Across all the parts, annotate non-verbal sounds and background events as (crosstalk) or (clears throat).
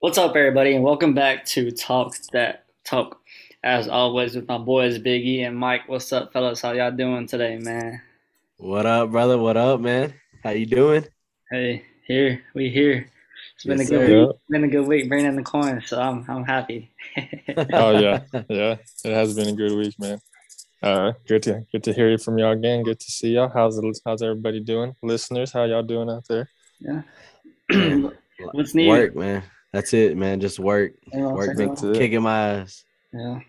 What's up, everybody, and welcome back to Talk That Talk. As always, with my boys Biggie and Mike. What's up, fellas? How y'all doing today, man? What up, brother? What up, man? How you doing? Hey, here we here. It's been Yes, a good sir. week. It's been a good week bringing in the coins, so I'm I'm happy. (laughs) Oh yeah, (laughs) yeah. It has been a good week, man. Uh, good to good to hear you from y'all again. Good to see y'all. How's it, how's everybody doing? Listeners, how y'all doing out there? yeah. (clears throat) What's new? Work, man. That's it, man. Just work. You know what I'm Work saying? been That's it. kicking my ass. Yeah.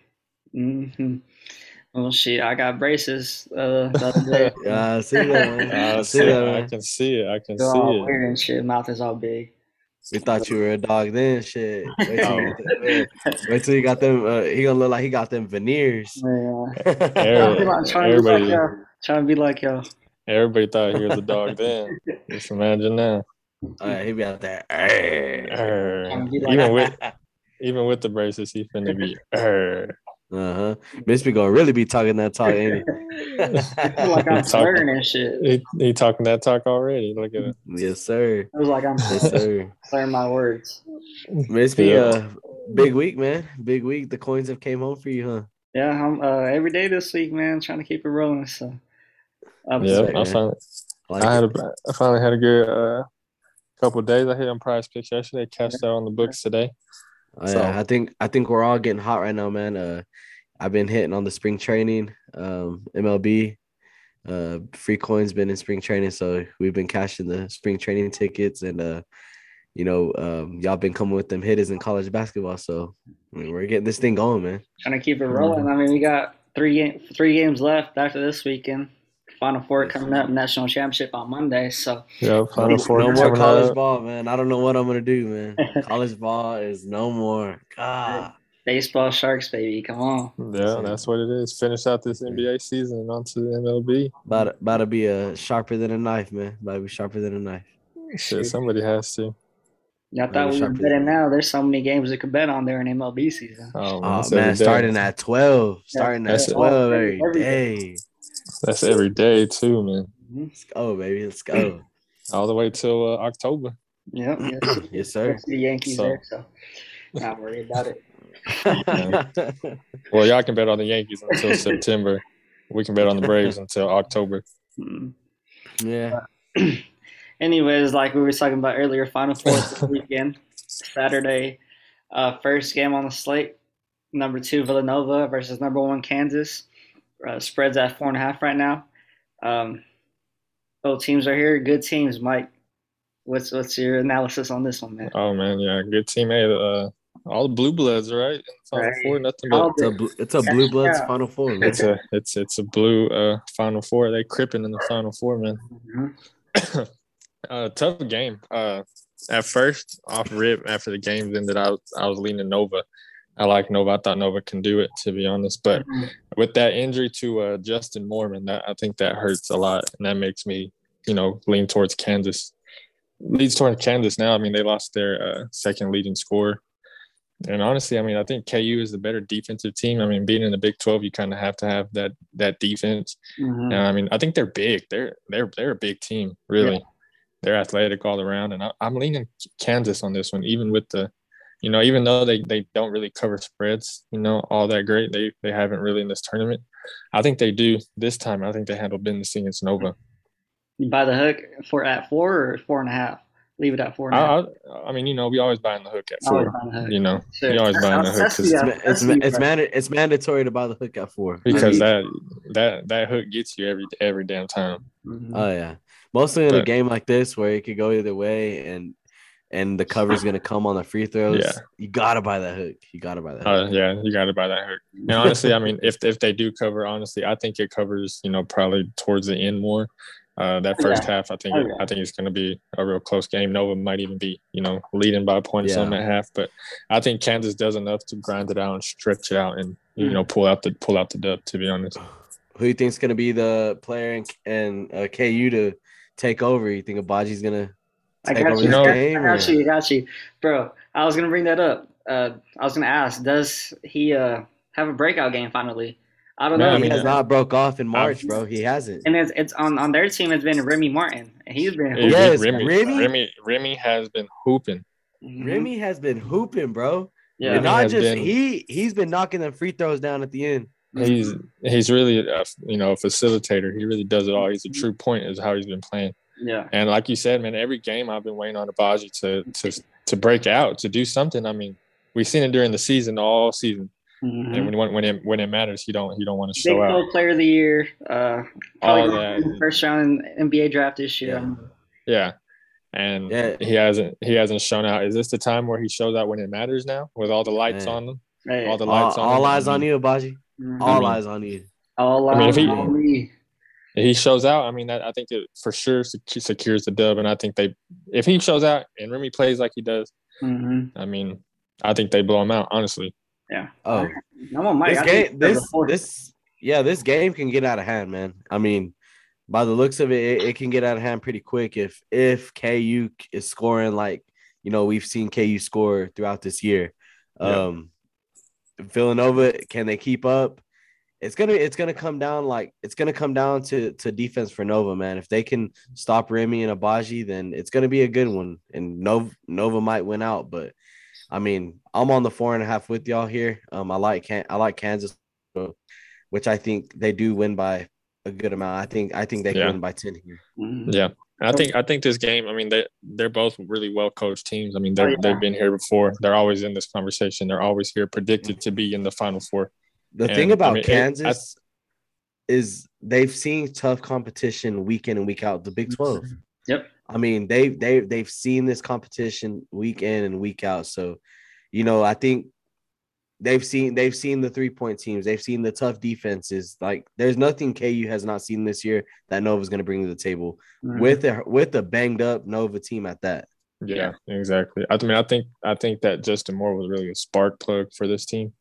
hmm Well, shit, I got braces uh, the other day. (laughs) Yeah, I see that, man. (laughs) Uh, I see that, I can see it. I can They're all see it. weird and shit. Mouth is all big. We thought you were a dog then, shit. Wait till, you, wait, (laughs) wait till you got them. Uh, he gonna look like he got them veneers. Yeah. Every- I'm trying to like everybody. Trying to be like y'all. everybody thought he was a dog then. Just imagine now. All right, he be out there. (laughs) "Arr." Err. Be like Even with (laughs) even with the braces, he finna be. err. (laughs) Uh-huh. Miss be gonna really be talking that talk, ain't I feel like I'm Talk- slurring and shit. He, he talking that talk already. Look at it. yes, sir. It was like I'm Yes, sir. slurring my words. Miss B, Yeah. uh, big week, man. Big week. The coins have came home for you, huh? Yeah, I'm uh, every day this week, man, trying to keep it rolling. So, I'm Yeah, Sick, I man. finally, Like I had a, I finally had a good uh, couple of days. I hit on Prize Picks yesterday. Cashed out on the books today. Oh, So- yeah, I think I think we're all getting hot right now, man. Uh, I've been hitting on the spring training, um, MLB. Uh, free coins been in spring training, so we've been cashing the spring training tickets, and uh, you know, um, y'all been coming with them hitters in college basketball. So I mean, we're getting this thing going, man. trying to keep it rolling. I mean, we got three ga- three games left after this weekend. Final four coming up, national championship on Monday. So, Yeah, Final Four no more college up. ball, man. I don't know what I'm gonna do, man. (laughs) college ball is no more. God. baseball sharks, baby, come on. Yeah, that's what it is. Finish out this NBA season and on to the MLB. About, about to be uh, sharper than a knife, man. About to be sharper than a knife. Shit, somebody has to. Yeah, I thought we were sharper betting now. There's so many games we could bet on there in MLB season. Oh, Oh man, starting at twelve. Starting at twelve every Every day. That's every day too, man. Mhm. Let's go, baby. Let's go. All the way till uh, October. Yep. yes, (clears throat) yes, sir. the Yankees So- there, so not worried about it. (laughs) Well, y'all can bet on the Yankees until (laughs) September. We can bet on the Braves until October. Mm. yeah. (clears throat) Anyways, like we were talking about earlier, Final Four this (laughs) weekend, Saturday, uh, first game on the slate. Number two Villanova versus number one Kansas. Uh, spreads at four and a half right now. Um, both teams are here, good teams. Mike, what's what's your analysis on this one, man? Oh man, yeah, good team. Hey, uh, all the blue bloods, right? Final Right. four, nothing All but It's a, it's a blue bloods Yeah. final four. Man. it's a it's it's a blue uh final four. They cripping in the final four, man. Mhm. (coughs) uh, tough game. Uh, at first, off rip after the games ended, I was, I was leaning Nova. I like Nova. I thought Nova can do it, to be honest. But with that injury to uh, Justin Mormon, that I think that hurts a lot, and that makes me, you know, lean towards Kansas. Leads towards Kansas now. I mean, they lost their uh, second leading scorer. And honestly, I mean, I think KU is the better defensive team. I mean, being in the Big Twelve, you kind of have to have that that defense. Mhm. Yeah, I mean, I think they're big. They're they're they're a big team, really. They're athletic all around, and I, I'm leaning Kansas on this one, even with the, you know, even though they, they don't really cover spreads, you know, all that great. They they haven't really in this tournament. I think they do this time. I think they handle business against Nova. You buy the hook for at four or four and a half. Leave it at four and a I, half. I, I mean, you know, we always buy in the hook at four. hook. You know, Sure. you always buy in the hook 'cause- the- It's it's, it's, manda- it's mandatory to buy the hook at four. because that that that hook gets you every every damn time. Mhm. Oh yeah. Mostly in a game like this where it could go either way and and the cover's gonna come on the free throws. Yeah. You gotta buy that hook. You gotta buy that hook. Uh, yeah, you got to buy that hook. And honestly, I mean, if if they do cover, honestly, I think it covers. You know, probably towards the end more. Uh, that first yeah. half, I think Oh, yeah. I think it's going to be a real close game. Nova might even be, you know, leading by a point or Yeah. something at half. But I think Kansas does enough to grind it out and stretch it out, and you Mm. know, pull out the pull out the dub. To be honest, Who do you think's gonna be the player and, in uh, KU to take over? You think Agbaji's gonna I got you. this No. I got you. I got you, bro. I was gonna bring that up. Uh, I was gonna ask, does he uh have a breakout game finally? I don't No, know. I he has not broke off in March, I've- bro. He hasn't. and it's it's on on their team. It's been Remy Martin. and He's been It- Yes, Remy, Remy? Remy Remy has been hooping. Mhm. Remy has been hooping, bro. Yeah. and not just been- he he's been knocking them free throws down at the end. He's he's really a you know a facilitator. He really does it all. He's a true point is how he's been playing. Yeah. And like you said, man, every game I've been waiting on Agbaji to to to break out to do something. I mean, we've seen it during the season all season, Mhm. and when when it when it matters, he don't he don't want to Big show out. Player of the Year. Uh, All that. first round in NBA draft this year. Yeah. Yeah. And Yeah. he hasn't he hasn't shown out. Is this the time where he shows out when it matters now with all the lights Man. on them? Hey, All the All, lights on all him? eyes on you, Agbaji. mhm. All mean- eyes on you. all I mean, if eyes he- on me. If he shows out, I mean, that, I think it for sure secu- secures the dub. And I think they, if he shows out and Remy plays like he does, Mhm. I mean, I think they blow him out. Honestly, Yeah. Oh, I'm on Mike. this I game, this this yeah, this game can get out of hand, man. I mean, by the looks of it, it, it can get out of hand pretty quick if if KU is scoring like you know we've seen KU score throughout this year. Yeah. Um, Villanova, can they keep up? It's gonna it's gonna come down like it's gonna come down to to defense for Nova, man. If they can stop Remy and Agbaji, then it's gonna be a good one. And Nova Nova might win out, but I mean, I'm on the four and a half with y'all here. Um, I like Can- I like Kansas, which I think they do win by a good amount. I think I think they can Yeah. win by ten here. Mhm. yeah. I think I think this game. I mean, they they're both really well coached teams. I mean, they Oh, yeah. they've been here before. They're always in this conversation. They're always here, predicted to be in the final four. The And, thing I about mean, it- Kansas is they've seen tough competition week in and week out. The Big Twelve. Yep. I mean, they they they've seen this competition week in and week out. So, you know, I think they've seen they've seen the three point teams. They've seen the tough defenses. Like, there's nothing KU has not seen this year that Nova's going to bring to the table Mhm. with a with a banged up Nova team at that. Yeah, exactly. I mean, I think I think that Justin Moore was really a spark plug for this team.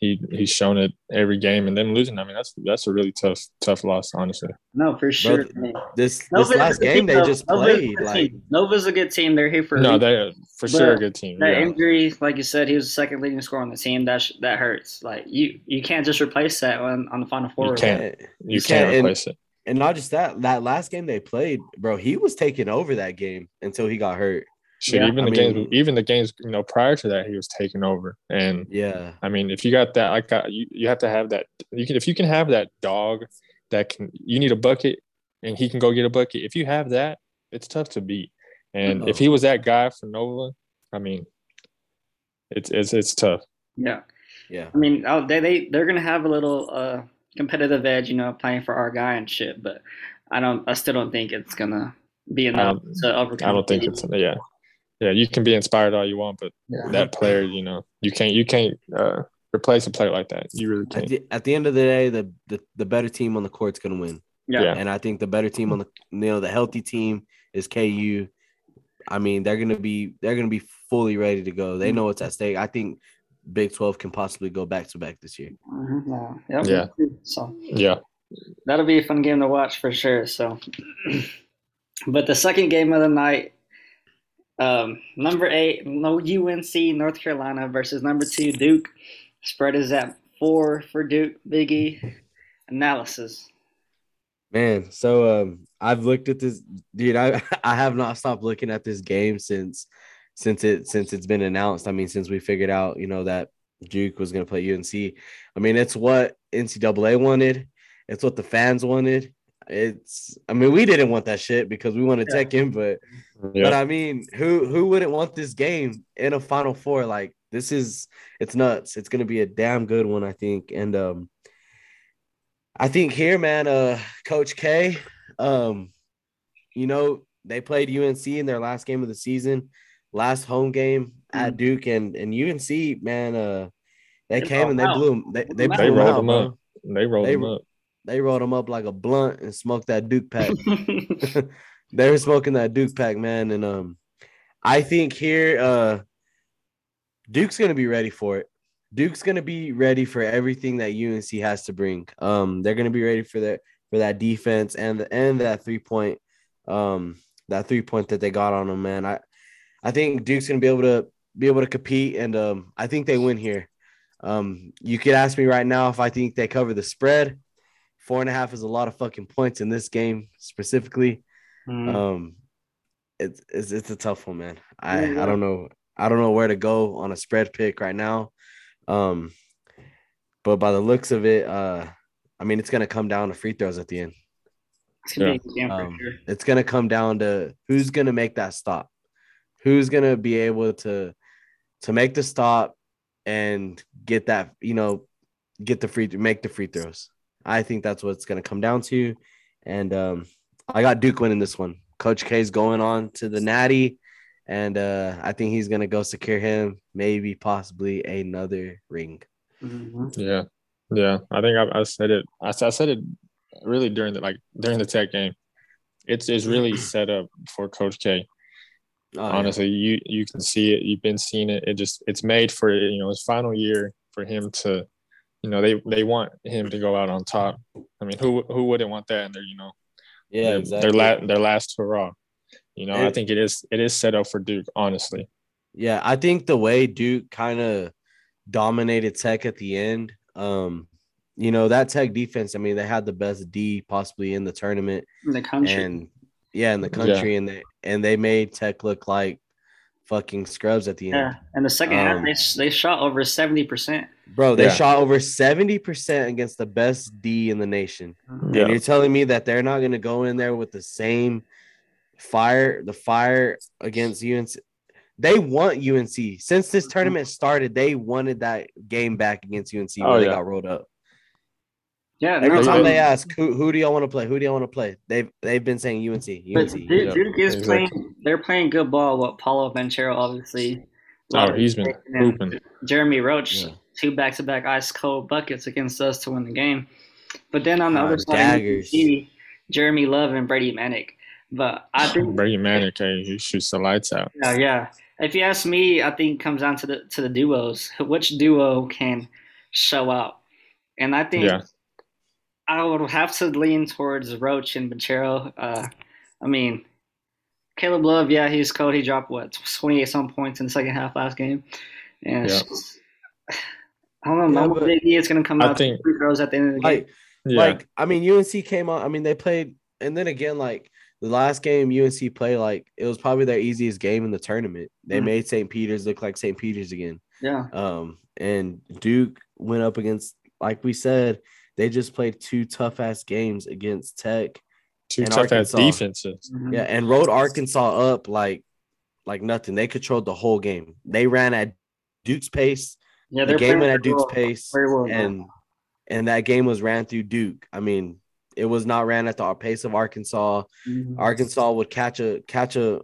He he's shown it every game, and then losing. I mean, that's that's a really tough tough loss, honestly. No, for sure. Bro, I mean, This this Nova's a last game they just Nova's played good like. Nova's a good team. They're here for a No, they for sure a good team. That Yeah. injury, like you said, he was the second leading scorer on the team. That sh- that hurts. Like you, you can't just replace that on on the final four. can't. and, You You can't can't- and- replace it. and not just that, that last game they played, bro, he was taking over that game until he got hurt. Shit, Yeah. even I the games, even the games, you know, prior to that, he was taking over. And Yeah. I mean, if you got that, like that, you you have to have that. You can if you can have that dog that can. You need a bucket, and he can go get a bucket. If you have that, it's tough to beat. And if he was that guy for Nova, I mean, it's it's it's tough. Yeah, Yeah. I mean, oh, they they they're gonna have a little uh competitive edge, you know, playing for our guy and shit. But I don't, I still don't think it's gonna be enough don't- to overcome. I don't think it's yeah, yeah. You can be inspired all you want, but Yeah. that player, you know, you can't you can't uh, replace a player like that. You really At can't. the, at the end of the day, the, the the better team on the court's gonna win. yeah. yeah. And I think the better team on the you know, the healthy team is KU. I mean, they're gonna be they're gonna be fully ready to go. They know what's at stake. I think Big 12 can possibly go back to back this year. Mhm, yeah. Yeah. So Yeah, that'll be a fun game to watch for sure. So, (clears throat) but the second game of the night, um, number eight, no UNC North Carolina versus number two Duke. Spread is at four for Duke. Biggie analysis. Man, so um I've looked at this dude. I (laughs) I have not stopped looking at this game since since it since it's been announced. I mean, since we figured out, you know, that Duke was gonna play UNC. I mean, it's what NCAA wanted, it's what the fans wanted. It's I mean, we didn't want that shit because we wanted Yeah. Tech in, but but I mean, who who wouldn't want this game in a Final Four? Like this is it's nuts. It's gonna be a damn good one, I think. And um, I think here, man, uh, Coach K, um, you know, they played UNC in their last game of the season, last home game at Duke, and and UNC, man, uh, they They came and they rolled blew them. They they, They blew they 'em rolled out, them bro. up. They rolled They- them up. They rolled them up like a blunt and smoked that Duke pack. (laughs) (laughs) they were smoking that Duke pack, man. And um, I think here, uh, Duke's gonna be ready for it. Duke's gonna be ready for everything that UNC has to bring. Um, they're gonna be ready for that for that defense and the and that three point, um, that three point that they got on them, man. I I think Duke's gonna be able to be able to compete, and um, I think they win here. Um, you could ask me right now if I think they cover the spread. Four and a half is a lot of fucking points in this game specifically. Mm. Um, it's it's it's a tough one, man. I Yeah, yeah. I don't know. I don't know where to go on a spread pick right now. Um, but by the looks of it, uh, I mean it's gonna come down to free throws at the end. It's gonna Yeah. be a good game for Um, sure. it's gonna come down to who's gonna make that stop, who's gonna be able to to make the stop and get that you know get the free make the free throws. I think that's what it's gonna come down to, and um, I got Duke winning this one. Coach K's going on to the Natty, and uh, I think he's gonna go secure him maybe possibly another ring. Mhm. Yeah, yeah. I think I, I said it. I said it really during the like during the tech game. It's it's really set up for Coach K. Oh, yeah. Honestly, you you can see it. You've been seeing it. It just it's made for you know his final year for him to, you know, they they want him to go out on top. I mean, who who wouldn't want that in their you know yeah, their, exactly. their last their last hurrah. You know, I think it is it is set up for Duke. Honestly, Yeah, I think the way Duke kind of dominated Tech at the end, um, you know, that Tech defense, I mean, they had the best D possibly in the tournament In the country. and yeah, in the country and they and they made Tech look like fucking scrubs at the end. yeah. end. And the second half, Um, they, they shot over 70%. Bro, they Yeah. shot over 70% against the best D in the nation. Yeah. And you're telling me that they're not going to go in there with the same fire, the fire against UNC. They want UNC. Since this mm-hmm. tournament started, they wanted that game back against UNC Oh, when they yeah. got rolled up. Yeah. Every no, time but- they ask, who, who do y'all want to play? Who do y'all want to play? They've they've been saying UNC, But UNC. Duke, yeah, Duke is exactly. playing. They're playing good ball. What Paolo Banchero, obviously. oh, he's been And. Jeremy Roach, Yeah. Two back-to-back ice cold buckets against us to win the game. But then on the Ah, other side, daggers. you see Jeremy Love and Brady Manek. But I think, (laughs) Brady Manek, hey, he shoots the lights out. yeah, yeah. If you ask me, I think it comes down to the to the duos. Which duo can show out? And I think Yeah. I would have to lean towards Roach and Banchero. Uh, I mean, Caleb Love, yeah, he's cold. He dropped what twenty eight some points in the second half last game, and Yeah. Just- I don't know. My Yeah, one but- is going to come I out to think- free throws at the end of the game. Like, Yeah, like I mean, UNC came on. I mean, they played, and then again, like the last game UNC played, like it was probably their easiest game in the tournament. They Mhm. made St. Peter's look like St. Peter's again. yeah, Um, and Duke went up against, like we said, they just played two tough ass games against Tech. two and tough ass Arkansas. defenses. Mhm. Yeah, and rode Arkansas up like like nothing. They controlled the whole game. They ran at Duke's pace. Yeah. the game went at Duke's well- pace, well. and and that game was ran through Duke. I mean, it was not ran at the pace of Arkansas. Mhm. Arkansas would catch a catch a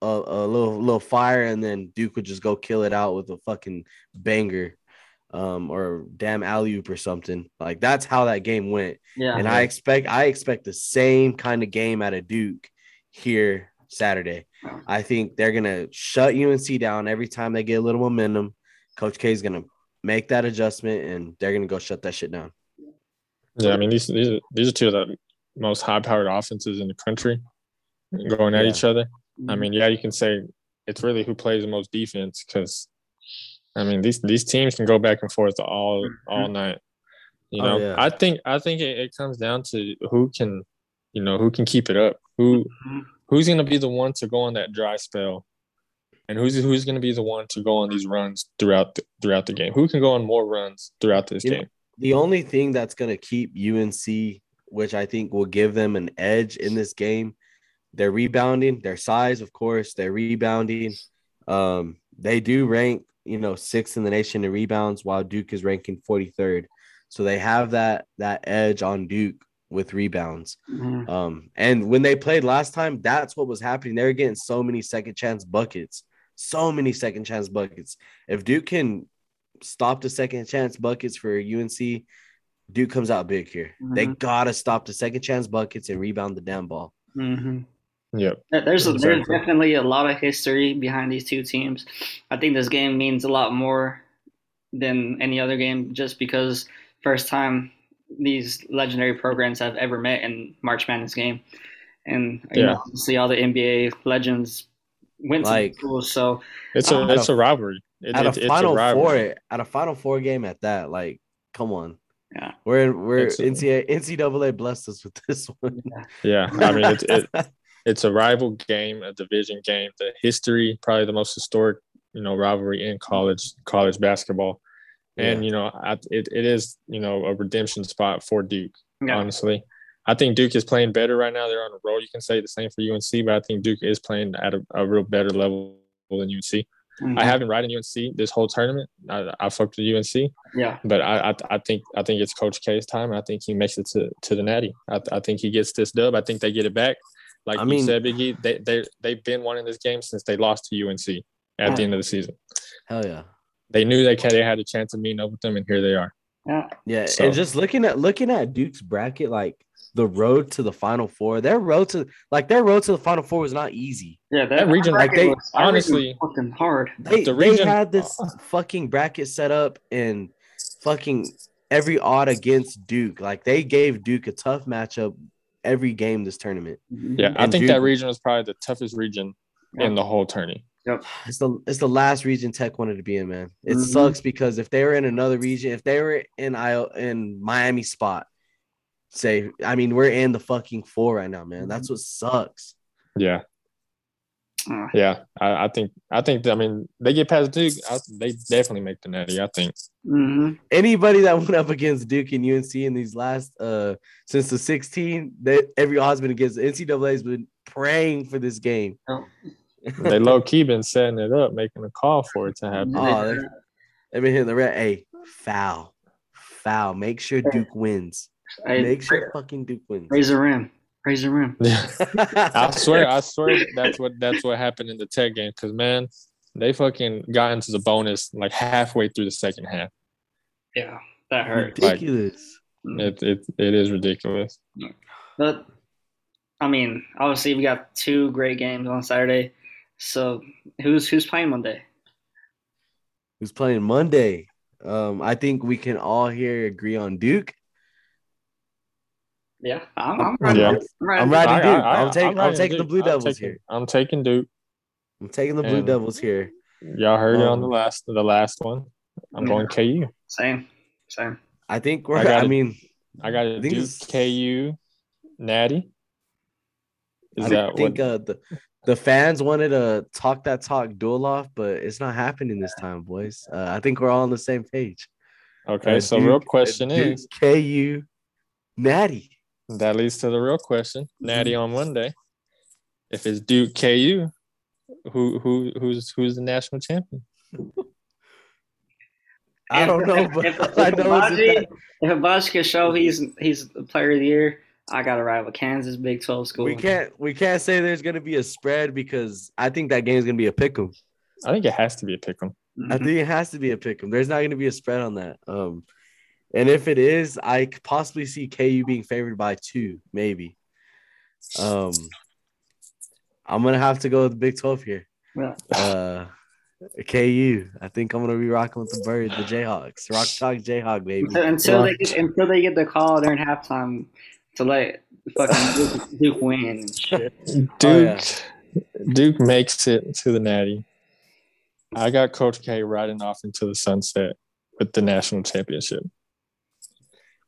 a, a little little fire, and then Duke would just go kill it out with a fucking banger, um, or damn alley oop or something. Like that's how that game went. yeah, And I expect I expect the same kind of game out of Duke here Saturday. I think they're gonna shut UNC down every time they get a little momentum. Coach K is gonna make that adjustment, and they're gonna go shut that shit down. Yeah, I mean these these are, these are two of the most high powered offenses in the country going at Yeah. each other. I Mhm. mean, yeah, you can say it's really who plays the most defense because I mean these these teams can go back and forth all all night. You Oh, know, yeah. I think I think it, it comes down to who can, you know, who can keep it up. Who Mhm. who's gonna be the one to go on that dry spell, and who's who's gonna be the one to go on these runs throughout the, throughout the game? Who can go on more runs throughout this You know, game? The only thing that's gonna keep UNC, which I think will give them an edge in this game, their rebounding, their size, of course, their rebounding. Um, they do rank, you know, sixth in the nation in rebounds, while Duke is ranking 43rd. So they have that that edge on Duke with rebounds. Mhm. Um, and when they played last time, that's what was happening. They were getting so many second chance buckets, so many second chance buckets. If Duke can stop the second chance buckets for UNC, Duke comes out big here. They Mhm. gotta stop the second chance buckets and rebound the damn ball. Mhm. Yep. There's a, there's definitely a lot of history behind these two teams. I think this game means a lot more than any other game, just because first time these legendary programs have ever met in March Madness game, and you Yeah. know, obviously all the NBA legends went to Like- the schools. So It's a At it's a- a rivalry. It, at it- a it's final rivalry. four, at a final four game at that, like, come on. Yeah. We're we're It's NCAA NCAA blessed us with this one. Yeah, I mean it's it, (laughs) it's a rival game, a division game. The history, probably the most historic, you know rivalry in college college basketball, and Yeah. you know I, it it is you know a redemption spot for Duke. Yeah. Honestly, I think Duke is playing better right now. They're on a roll. You can say the same for UNC, but I think Duke is playing at a, a real better level than UNC. Mhm. I haven't ridden UNC this whole tournament. I, I fucked with UNC, yeah. but I, I I think I think it's Coach K's time. I think he makes it to, to the Natty. I, I think he gets this dub. I think they get it back. Like I you mean- said, Biggie, they they they've been wanting this game since they lost to UNC at the end of the season. Hell yeah. They knew they had, they had a chance of meeting up with them, and here they are. Yeah. Yeah, So- and just looking at looking at Duke's bracket, like the road to the Final Four, their road to like their road to the Final Four was not easy. Yeah, That region, like, they- was- honestly- fucking hard. They, The they region- had this fucking bracket set up and fucking every odd against Duke. Like they gave Duke a tough matchup every game this tournament. Mm-hmm. Yeah, I think Duke- that region was probably the toughest region in the whole tourney. It's the it's the last region Tech wanted to be in, man. It Mhm. sucks because if they were in another region, if they were in I in Miami spot, say I mean we're in the fucking four right now, man. That's what sucks. Yeah, yeah. I, I think I think I mean they get past Duke. I, they definitely make the Natty. I think. mhm. Anybody that went up against Duke and UNC in these last uh since the 16, that every odds been against NCAA has been praying for this game. They low key been setting it up, making a call for it to (laughs) happen. Oh, they- They've been hitting the red. Hey, foul, foul. Make sure Duke wins. Hey, Make sure fucking Duke wins. raise the rim. Raise the rim. (laughs) I swear, I swear that's what that's what happened in the Tech game. Because man, they fucking got into the bonus like halfway through the second half. Yeah, that hurt. ridiculous. Mm. It it, it is ridiculous. But I mean, obviously we got two great games on Saturday. So who's who's playing Monday? Who's playing Monday? Um, I think we can all here agree on Duke. Yeah, I'm, I'm ready. Yeah. I'm ready. I'm riding Duke. I- I'm taking- I'm riding taking the Duke. Blue I'm Devils taking- here. I'm taking Duke. I'm taking the Blue And- Devils here. Y'all heard it on the Um, last the last one. I'm going KU. Same, same. I think we're. I I, got it. mean, I got a I think Duke KU Natty. Is I that think what? uh, the the fans wanted to talk that talk duel off, but it's not happening this time, boys. Uh, I think we're all on the same page. okay, Uh, so Duke- real question Duke, is KU, Natty. that leads to the real question. Natty on Monday. If it's Duke KU, who who who's who's the national champion? I don't know, If, but if, if, all I know is Agbaji, that if Agbaji can show he's he's the player of the year, I got to ride with Kansas Big Twelve school. we can't we can't say there's gonna be a spread because I think that game's gonna be a pick 'em. I think it has to be a pick 'em. Mhm. I think it has to be a pick 'em. There's not going to be a spread on that. Um, and if it is, I could possibly see KU being favored by two, maybe. Um, I'm gonna have to go with the Big Twelve here. Yeah. Uh, KU. I think I'm gonna be rocking with the birds, the Jayhawks, Rock Chalk Jayhawk, baby. Until, until they get until they get the call during halftime to let fucking Duke, (laughs) Duke win and shit. Duke Oh, yeah. Duke makes it to the Natty. I got Coach K riding off into the sunset with the national championship.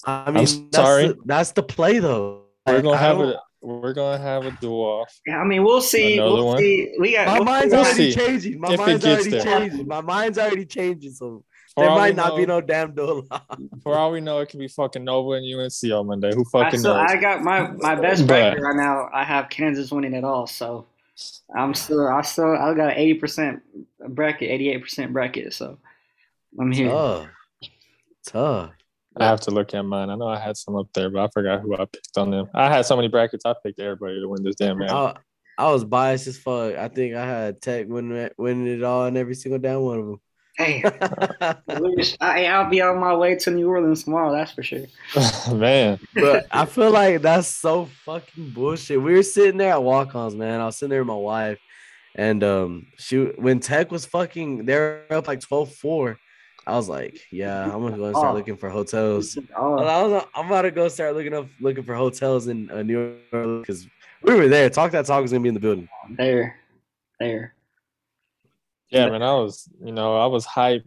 I mean, that's sorry. the, that's the play though. We're gonna I have don't- a we're gonna have a duel off. Yeah, I mean, we'll see. Another we'll one? see. We got. My we'll mind's We'll already changing. My If mind's already there. changing. My mind's already changing. So For there might we not be no damn duel. (laughs) For all we know, it could be fucking Nova and UNC on Monday. Who I, fucking knows? I got my my best But- bracket right now. I have Kansas winning it all. So I'm still. I still. I got an eighty percent bracket, eighty eight percent bracket. So I'm here. Tough. Tough. I have to look at mine. I know I had some up there, but I forgot who I picked on them. I had so many brackets. I picked everybody to win this damn man. I, I was biased as fuck. I think I had Tech winning it, winning it all in every single damn one of them. I, I'll be on my way to New Orleans tomorrow. That's for sure. (laughs) man, but I feel like that's so fucking bullshit. We were sitting there at walk-ons, man. I was sitting there with my wife, and um, she when Tech was fucking, they're up like 12-4. I was like, yeah, I'm gonna go and start Oh. looking for hotels. (laughs) Oh, I was, I'm about to go start looking up, looking for hotels in uh, New Orleans because we were there. Talk that talk was gonna be in the building. there, there. Yeah, man. I was, you know, I was hyped,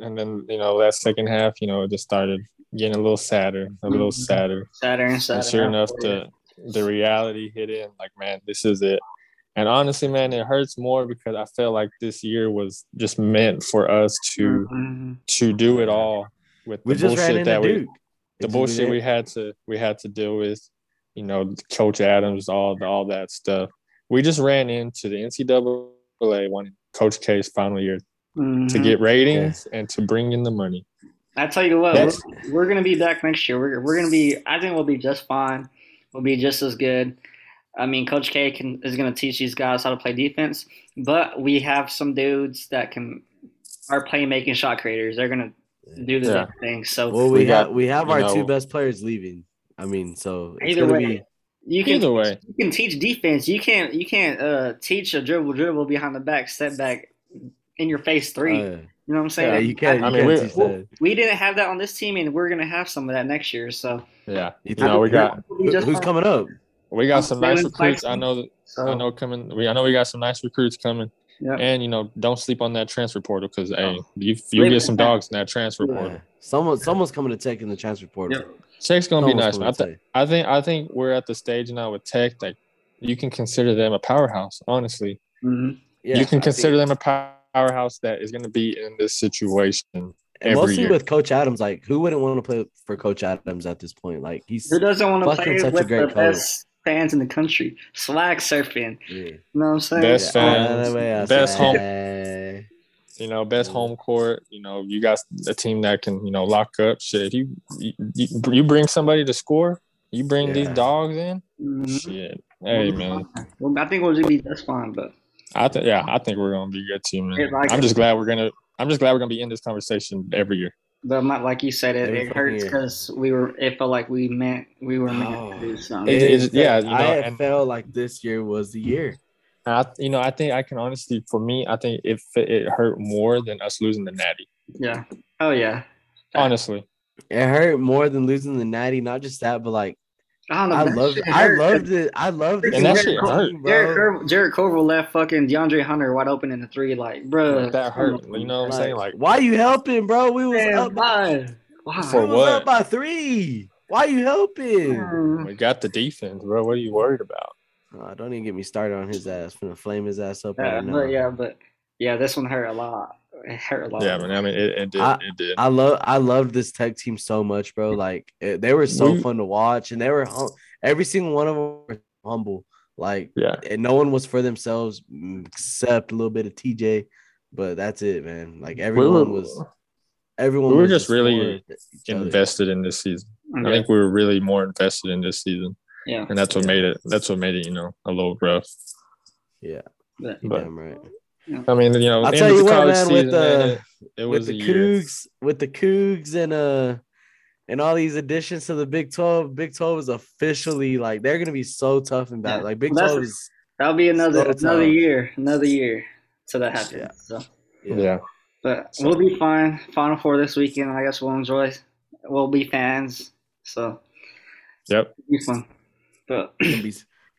and then you know that second half, you know, it just started getting a little sadder, a little sadder, sadder. Saturday and And sure enough, the the reality hit in. Like, man, this is it. And honestly, man, it hurts more because I felt like this year was just meant for us to Mhm. to do it all with We the bullshit that we Duke. the It's- bullshit we had to we had to deal with, you know, Coach Adams, all all that stuff. We just ran into the NCAA wanting Coach K's final year to Mhm. get ratings and to bring in the money. I tell you what, That's- we're, we're gonna be back next year. We're we're gonna be. I think we'll be just fine. We'll be just as good. I mean, Coach K can, is gonna teach these guys how to play defense, but we have some dudes that can are playmaking shot creators. They're gonna do the Yeah. big things. So Well, we, We got, have we have our know- two best players leaving. I mean, so it's either gonna way, be you can Either way, you can teach defense. You can't you can't uh, teach a dribble dribble behind the back, step back, in your face three. uh, you know what I'm saying? yeah, you can't. You I mean, can't we- we didn't have that on this team, and we're gonna have some of that next year. So yeah. You You know, we got we'll who- who's coming up? we got some nice recruits. I know that So, I know coming. We I know we got some nice recruits coming. Yeah. And you know, don't sleep on that transfer portal because hey, Oh. you you get some dogs in that transfer Yeah. portal. Someone, someone's coming to take in the transfer portal. Yeah. Tech's gonna be nice. coming Man. I, to th- I think I think we're at the stage now with Tech that you can consider them a powerhouse. Honestly, mhm. Yeah, you can I consider them a powerhouse that is going to be in this situation. and every mostly year. with Coach Adams. Like, who wouldn't want to play for Coach Adams at this point? Like, he's Who doesn't want to Fucking play such a great the coach. best fans in the country? Swag surfing. yeah. You know what I'm saying? Best fans, Ah, way I best home- say. You know, best home court. You know, you got a team that can you know lock up shit. You you, you bring somebody to score. You bring these dogs in. Mhm. Shit. Hey man, Well, I think we'll just be just fine, but I think yeah, I think we're gonna be good team. man. Like- I'm just glad we're gonna. I'm just glad we're gonna be in this conversation every year. But not like you said, it, Every it hurts because we were. It felt like we meant we were meant Oh. to do oh. something. It- it's- yeah, you know, I and- felt like this year was the year. I, you know, I think I can honestly, for me, I think it it hurt more than us losing the Natty. yeah. Oh yeah. Honestly, It hurt more than losing the Natty. Not just that, but like I don't know. I love. loved, shit I hurt. loved it. I loved it. And that Jarrett shit hurt, Jarrett, bro. Cor- Jarrett Culver left fucking DeAndre Hunter wide open in the three. Like, bro, that hurt. You know what I'm saying? Like why you helping, bro? We was Man, up by, why? Why? For we was what? up by three. Why you helping? Mm. we got the defense, bro. What are you worried about? Oh, don't even get me started on his ass. Finna flame his ass up Yeah, right now. but yeah, but yeah, this one hurt a lot. It hurt a lot. Yeah, man. I mean, it, it did. I- it did. I love I loved this tech team so much, bro. Like it, they were so We- fun to watch, and they were hum- every single one of them were humble. Like yeah, and no one was for themselves mm, except a little bit of TJ, but that's it, man. Like we everyone were was everyone we were was just really for other. invested in this season. yeah. I think we were really more invested in this season, yeah. and that's what Yeah. made it. That's what made it, you know, a little rough. Yeah, But, you But- damn right. I mean, you know, I'll tell you what, college man, with season, man, the- it, it with the a year. Cougs, with the Cougs and uh and all these additions to the Big 12, Big 12 is officially like they're gonna be so tough and bad. Yeah. Like Big Well, 12 is that'll be another So another tough. year, another year till that happens. Yeah. So, yeah. Yeah. but So- we'll be fine. Final four this weekend. I guess we'll enjoy. We'll be fans. So Yep. it'll be fun. But We're gonna be,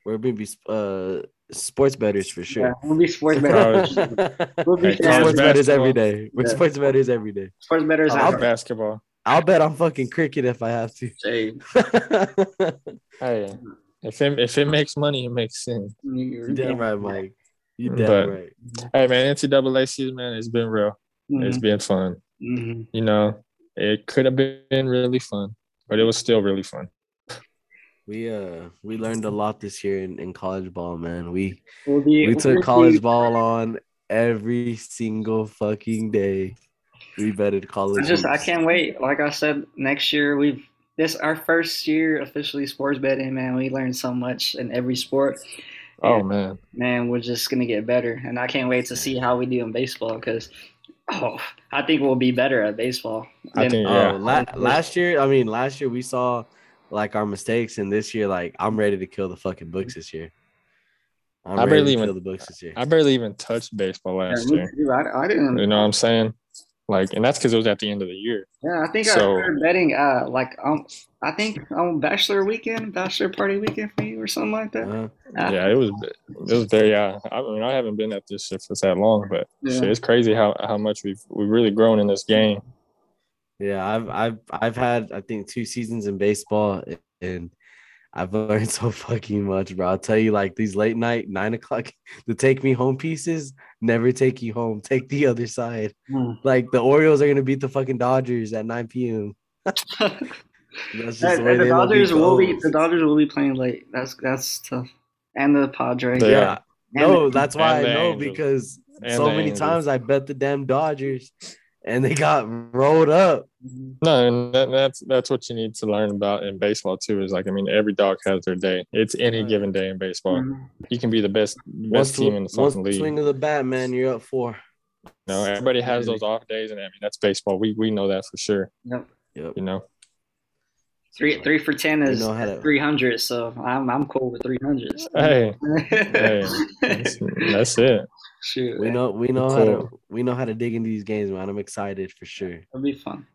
we're gonna be uh sports betters for yeah, sure. we'll be sports College- betters. (laughs) We'll be Hey, fans. college sports betters every basketball. We're Yeah. sports betters every day. Sports betters. I'll out bet. basketball. I'll bet on fucking cricket if I have to. Hey, (laughs) Hey, if it if it makes money, it makes sense. you're you damn right, Mike. You damn But- right. Hey, man, NCAA season, man, it's been real. It's Mhm, been fun. mhm. You know, it could have been really fun, but it was still really fun. We uh we learned a lot this year in, in college ball, man. We We'll be. we we'll took be- college ball on every single fucking day. We betted college. I just I can't wait. Like I said, next year we've this our first year officially sports betting. Man, we learned so much in every sport. Oh And, man, man, we're just gonna get better, and I can't wait to see how we do in baseball because oh, I think we'll be better at baseball. I than- think Oh, yeah. la- last year, I mean, last year we saw like our mistakes, and this year, like I'm ready to kill the fucking books this year. I'm I ready barely to even- kill the books this year. I barely even touched baseball last me year. I, I didn't. You know what I'm saying? Like, and that's because it was at the end of the year. Yeah, I think I started betting. Uh, like um, I think on Bachelor Weekend, Bachelor Party Weekend for you, or something like that. Uh, Ah, Yeah, it was. It was very. Yeah, I mean, I haven't been at this shit for that long, but Yeah. shit, it's crazy how how much we've we've really grown in this game. Yeah, I've I've I've had I think two seasons in baseball, and I've (laughs) learned so fucking much, bro. I'll tell you, like these late night nine o'clock (laughs) the take me home pieces never take you home. (laughs) Take the other side. Hmm. Like the Orioles are gonna beat the fucking Dodgers at 9 p.m. That's just And- the way and the the MLB Dodgers will be the Dodgers will be playing late. That's that's tough. And the Padres. Yeah. Yeah. No, And- that's why I know Angels. because And so many Angels. times I bet the damn Dodgers and they got rolled up. No, and that, that's that's what you need to learn about in baseball too. Is like, I mean, every dog has their day. It's any Right. given day in baseball. Mhm. You can be the best One, best team in the fucking league. swing of the bat, man, you're up four. No, everybody has those off days, and I mean, that's baseball. We we know that for sure. Yep. Yep. You know, Three three for ten We is know to- three hundred, so I'm I'm cool with three hundreds. hey, (laughs) hey, that's, that's it. Shoot, We man, know we know how to we know how to dig into these games, man. I'm excited for sure. it'll be fun.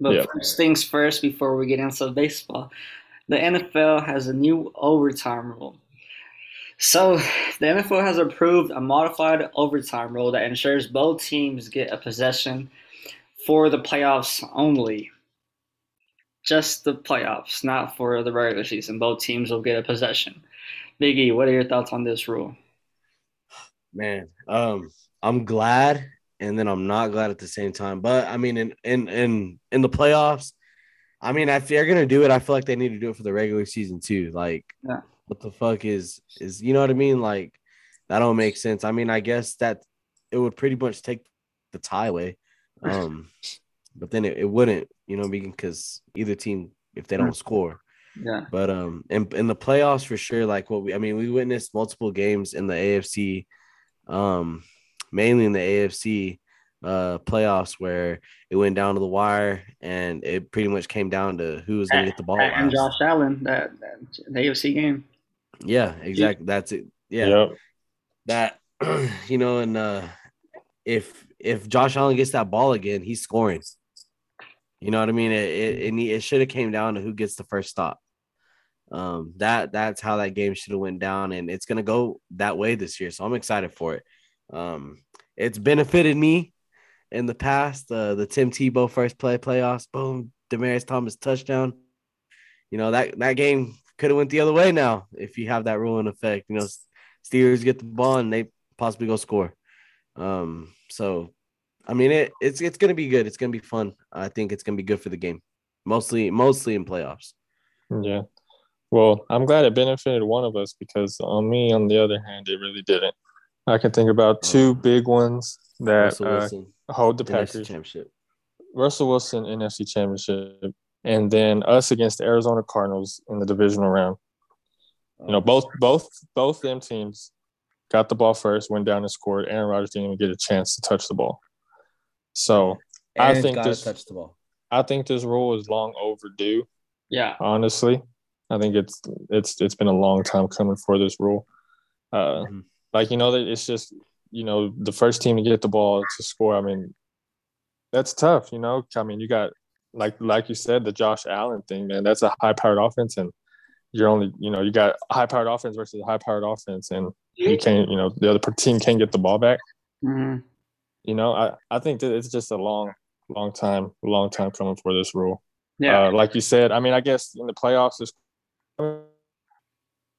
But Yeah. first things first, before we get into baseball, the NFL has a new overtime rule. So the NFL has approved a modified overtime rule that ensures both teams get a possession for the playoffs only. Just the playoffs, not for the regular season. Both teams will get a possession. Biggie, what are your thoughts on this rule? Man, um, I'm glad and then I'm not glad at the same time. But I mean, in in in in the playoffs, I mean, if they're gonna do it, I feel like they need to do it for the regular season too. Like, Yeah. what the fuck is is you know what I mean? Like, that don't make sense. I mean, I guess that it would pretty much take the tie away, (laughs) um, but then it, it wouldn't, you know, because either team if they don't score. Yeah. But um, in in the playoffs for sure, like what we, I mean, we witnessed multiple games in the AFC, um, mainly in the AFC uh playoffs where it went down to the wire and it pretty much came down to who was gonna get the ball. And last. Josh Allen, that, that the AFC game. Yeah, exactly. That's it. Yeah, Yep. that (clears throat) you know, and uh, if if Josh Allen gets that ball again, he's scoring. You know what I mean? It it, it, it should have came down to who gets the first stop. Um, that that's how that game should have went down, and it's gonna go that way this year. So I'm excited for it. Um, it's benefited me in the past. Uh, the Tim Tebow first play playoffs, boom, Demaryius Thomas touchdown. You know that that game could have went the other way now if you have that rule in effect. You know, Steelers get the ball and they possibly go score. Um, so I mean it it's it's gonna be good. It's gonna be fun. I think it's gonna be good for the game. Mostly mostly in playoffs. Yeah. Well, I'm glad it benefited one of us because on me, on the other hand, it really didn't. I can think about two big ones that Russell uh, Wilson, hold the NFC Packers. championship. Russell Wilson NFC Championship, and then us against the Arizona Cardinals in the divisional round. You know, both both both them teams got the ball first, went down and scored. Aaron Rodgers didn't even get a chance to touch the ball. So I think this- touch the ball. I think this rule is long overdue. Yeah. Honestly, I think it's it's it's been a long time coming for this rule. Uh, Mhm. Like you know, that it's just you know the first team to get the ball to score. I mean, that's tough. You know, I mean, you got like like you said the Josh Allen thing, man. That's a high powered offense, and you're only you know you got high powered offense versus a high powered offense, and you can't you know the other team can't get the ball back. hmm You know, I I think that it's just a long long time long time coming for this rule. Yeah. Uh, like you said, I mean, I guess in the playoffs, it's, I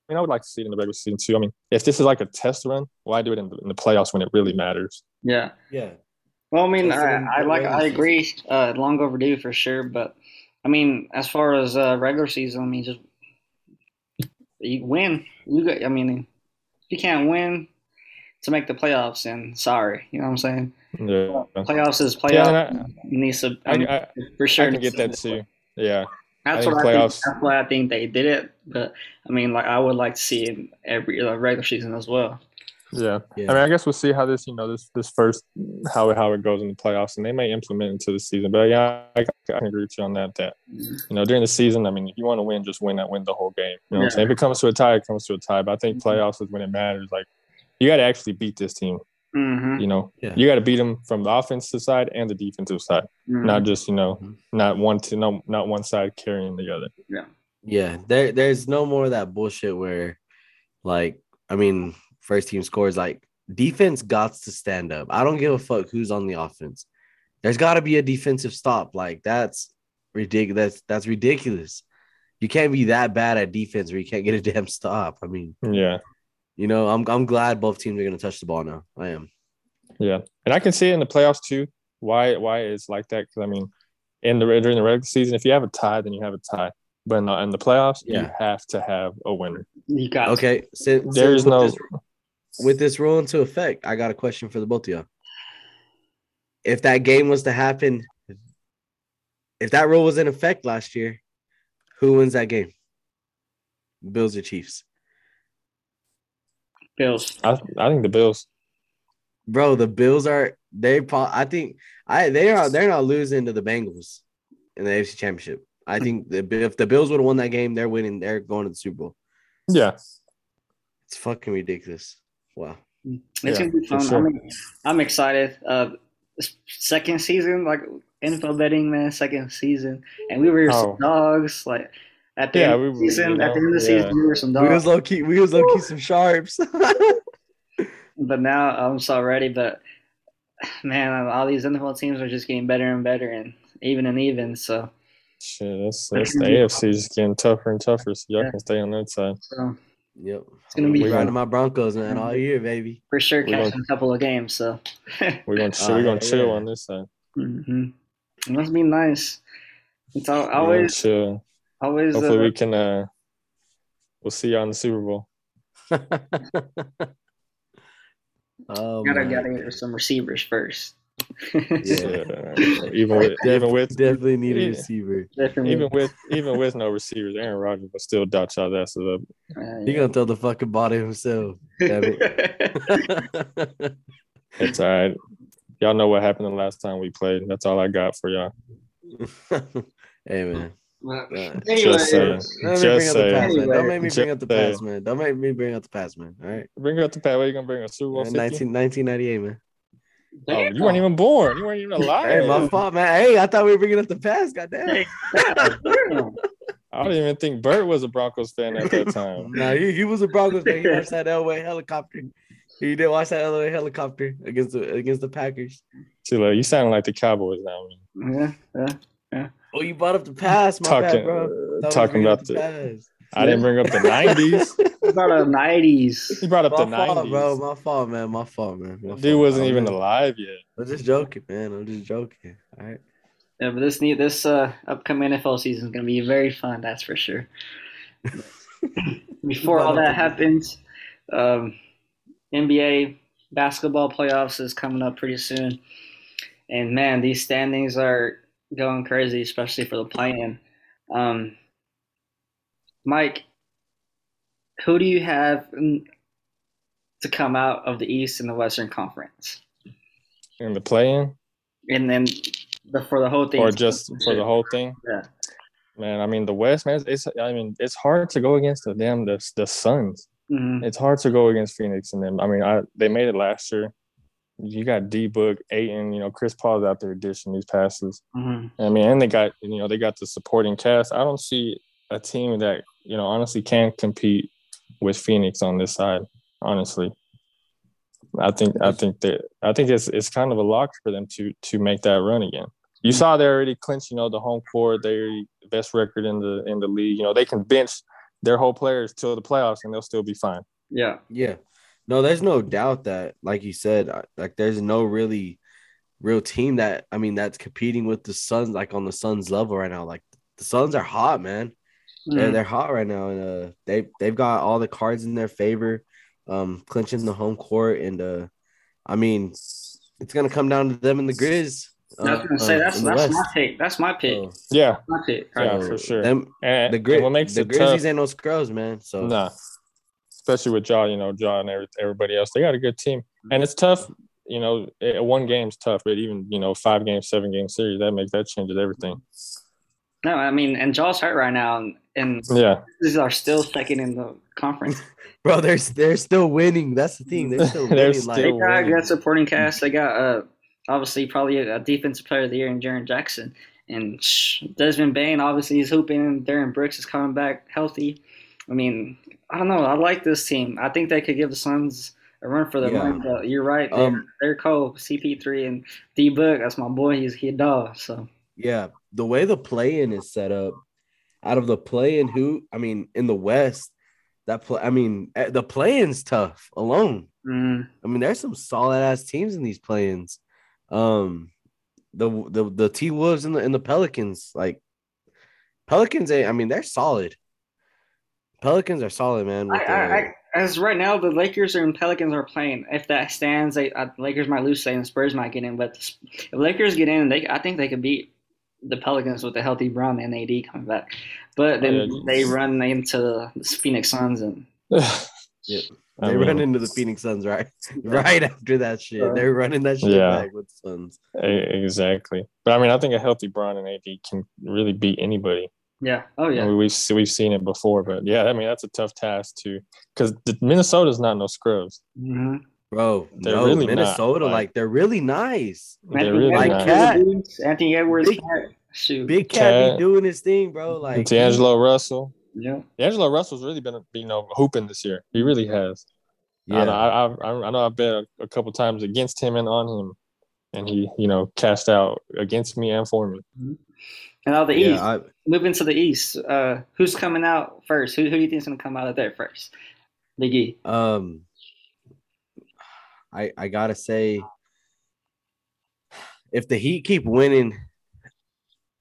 mean, I would like to see it in the regular season too. I mean, if this is like a test run, why do it in the, in the playoffs when it really matters? yeah. Yeah. Well, I mean, That's I, I like, I agree. Uh, long overdue for sure, but I mean, as far as uh, regular season, I mean, just you win. You got. I mean, you can't win to make the playoffs, then sorry. You know what I'm saying? Yeah, Playoffs is yeah, playoffs. and needs to. I, I mean, I, I, for sure. I can needs get to- that too. Yeah, That's I think what I think. That's why I think they did it. But I mean, like, I would like to see it in every uh, regular season as well. yeah. Yeah. I mean, I guess we'll see how this, you know, this this first how how it goes in the playoffs, and they may implement into the season. But yeah, I, I can agree with you on that. That you know, during the season, I mean, if you want to win, just win that, win the whole game. You know what I'm saying? If it comes to a tie, it comes to a tie. But I think Mhm. playoffs is when it matters. Like, you got to actually beat this team. Mm-hmm. You know, Yeah. you got to beat them from the offensive side and the defensive side, Mm-hmm. not just you know, Mhm. not one to no, not one side carrying the other. Yeah, there there's no more of that bullshit where like I mean, first team scores like defense got to stand up. I don't give a fuck who's on the offense. There's got to be a defensive stop. Like that's ridiculous. That's, that's ridiculous. you can't be that bad at defense where you can't get a damn stop. I mean, Yeah, you know, I'm I'm glad both teams are gonna touch the ball now. I am. yeah, and I can see it in the playoffs too. Why why it's like that? Because I mean, in the during the regular season, if you have a tie, then you have a tie. But in the, in the playoffs, you have to have a winner. You got Okay, since, There is since with no this, with this rule into effect, I got a question for the both of y'all. If that game was to happen, if that rule was in effect last year, who wins that game? Bills or Chiefs? Bills. I I think the Bills. Bro, the Bills are they. pro- I think I they are they're not losing to the Bengals in the AFC Championship. I think the, if the Bills would have won that game, they're winning. They're going to the Super Bowl. Yeah, It's fucking ridiculous. Wow. It's Yeah, gonna be fun. sure. I'm, I'm excited. Uh, second season, like NFL betting, man. Second season, and we were Oh. some dogs. Like at the Yeah, end of the season, you at the end of the know, season, we were some dogs. We was dogs. low key. We was low key some sharps. (laughs) But now I'm so ready. But man, all these NFL teams are just getting better and better, and even and even. So, shit. That's that's the AFC is getting tougher and tougher. So y'all Yeah. can stay on that side. so yep. It's gonna be we fun. riding my Broncos, man, all year, baby. for sure, We're catching a couple of games. So, (laughs) We're gonna (laughs) chill, Uh, we're gonna yeah, chill yeah. on this side. hmm it must be nice. It's al- We're gonna always, chill. always. Hopefully uh, we can. uh We'll see you on the Super Bowl. (laughs) oh, gotta my gotta God. get some receivers first. (laughs) Yeah. Even with even with definitely need a Yeah. receiver. Definitely. even with even with no receivers, Aaron Rodgers will still dot y'all asses up. Uh, He yeah. gonna throw the fucking body himself. Damn it. (laughs) It's all right. Y'all know what happened the last time we played. That's all I got for y'all. hey man. Well, Uh, (laughs) Just saying. Don't Just bring up the saying. past, man. Don't make me Just bring up the saying. past, man. Don't make me bring up the past, man. All right. Bring up the past. What are you gonna bring a Super Bowl? Uh, 50? 19, 1998, man. Oh, you weren't even born. You weren't even alive. (laughs) Hey, my fault, man. Hey, I thought we were bringing up the past. Goddamn. Hey, damn. I didn't even think Bert was a Broncos fan at that (laughs) time. No, he, he was a Broncos fan. He watched that Elway helicopter. He did watch that Elway helicopter against the against the Packers. See, like, you sound like the Cowboys now. Man. yeah, yeah. Oh, you brought up the past, my Talking, bad, bro. uh, Thought we were talking about the. past. I didn't bring up the (laughs) '90s. About the nineties. He brought up My the '90s. bro. My fault, man. My fault, man. My Dude fault. wasn't even just- alive yet. I'm just joking, man. I'm just joking. All right. Yeah, but this new this uh upcoming NFL season is gonna be very fun. That's for sure. (laughs) Before all that happens, um, NBA basketball playoffs is coming up pretty soon, and man, these standings are going crazy, especially for the play-in. Um, Mike, who do you have to come out of the East and the Western Conference, In the play-in, and then the, for the whole thing, or just for the whole thing. Yeah. Man, I mean the West, man. It's I mean it's hard to go against the damn the the Suns. Mhm. It's hard to go against Phoenix and them. I mean, I they made it last year. You got D Book, Ayton, you know, Chris Paul's out there dishing these passes. Mhm. I mean, and they got you know they got the supporting cast. I don't see a team that you know honestly can compete with Phoenix on this side. Honestly, I think I think that I think it's it's kind of a lock for them to to make that run again. You saw they already clinched, you know, the home court. They're the best record in the in the league. You know, they can bench their whole players till the playoffs and they'll still be fine. Yeah. Yeah. No, there's no doubt that, like you said, uh, like there's no really real team that I mean that's competing with the Suns like on the Suns level right now. Like the Suns are hot, man. They're Mhm. they're hot right now, and uh, they they've got all the cards in their favor, um, clinching the home court, and uh, I mean, it's gonna come down to them and the Grizz. I was uh, gonna say uh, that's that's my pick. That's my pick. So- Yeah, my pick. Yeah, Right. so for sure. Them, and the Grizz, what makes the Grizzlies tough? ain't no scrubs, man. So Nah, especially with Ja, you know, Ja and every, everybody else, they got a good team, and it's tough. You know, one game's tough, but even you know, five game, seven game series, that makes that changes everything. No, I mean, and Ja's hurt right now, and, and Yeah, these are still second in the conference. (laughs) bro, they're they're still winning. That's the thing. They're still (laughs) They're winning. still like, They got a winning. good supporting cast. They got uh, obviously probably a, a defensive player of the year in Jaren Jackson, and Desmond Bane obviously is hooping. and Darren Brooks is coming back healthy. I mean, I don't know. I like this team. I think they could give the Suns a run for their Yeah. money. But you're right. They're, Um, they're cold. CP3 and D Book. That's my boy. He's he a dog. So Yeah, the way the play-in is set up, out of the play and who I mean in the West, that play I mean eh, the play-in's tough alone. Mm, I mean, there's some solid ass teams in these play-ins. Um, the the the T Wolves and the and the Pelicans, like Pelicans, eh, I mean, they're solid. Pelicans are solid, man. I, the- I, I, as right now, the Lakers and Pelicans are playing. If that stands, they, uh, Lakers might lose, say, and Spurs might get in. But if Lakers get in, they I think they could beat the Pelicans with a healthy Brown and AD coming back. But then Oh, yeah. they run into the Phoenix Suns and (laughs) Yeah. I they mean, run into the Phoenix Suns right right after that shit. They're running that shit Yeah. back with Suns. exactly. But I mean, I think a healthy Bron and AD can really beat anybody. Yeah, oh I yeah, mean, we've we've seen it before, but yeah, I mean that's a tough task to because Minnesota's not no scrubs. mm-hmm. Bro, They're no, really not, Minnesota, like- like, they're really nice. They're really Like nice. Cat. Anthony Edwards, Big- Cat, shoot, Big Cat Cat. be doing his thing, bro. Like D'Angelo Russell. yeah. D'Angelo Russell's really been you know hooping this year. He really has. I, Yeah, know, I, I, I know I bet a, a couple times against him and on him, and he you know cashed out against me and for me. And all the East. I, moving to the East, uh, who's coming out first? Who who do you think is gonna come out of there first? Big E. um, I I gotta say, if the Heat keep winning,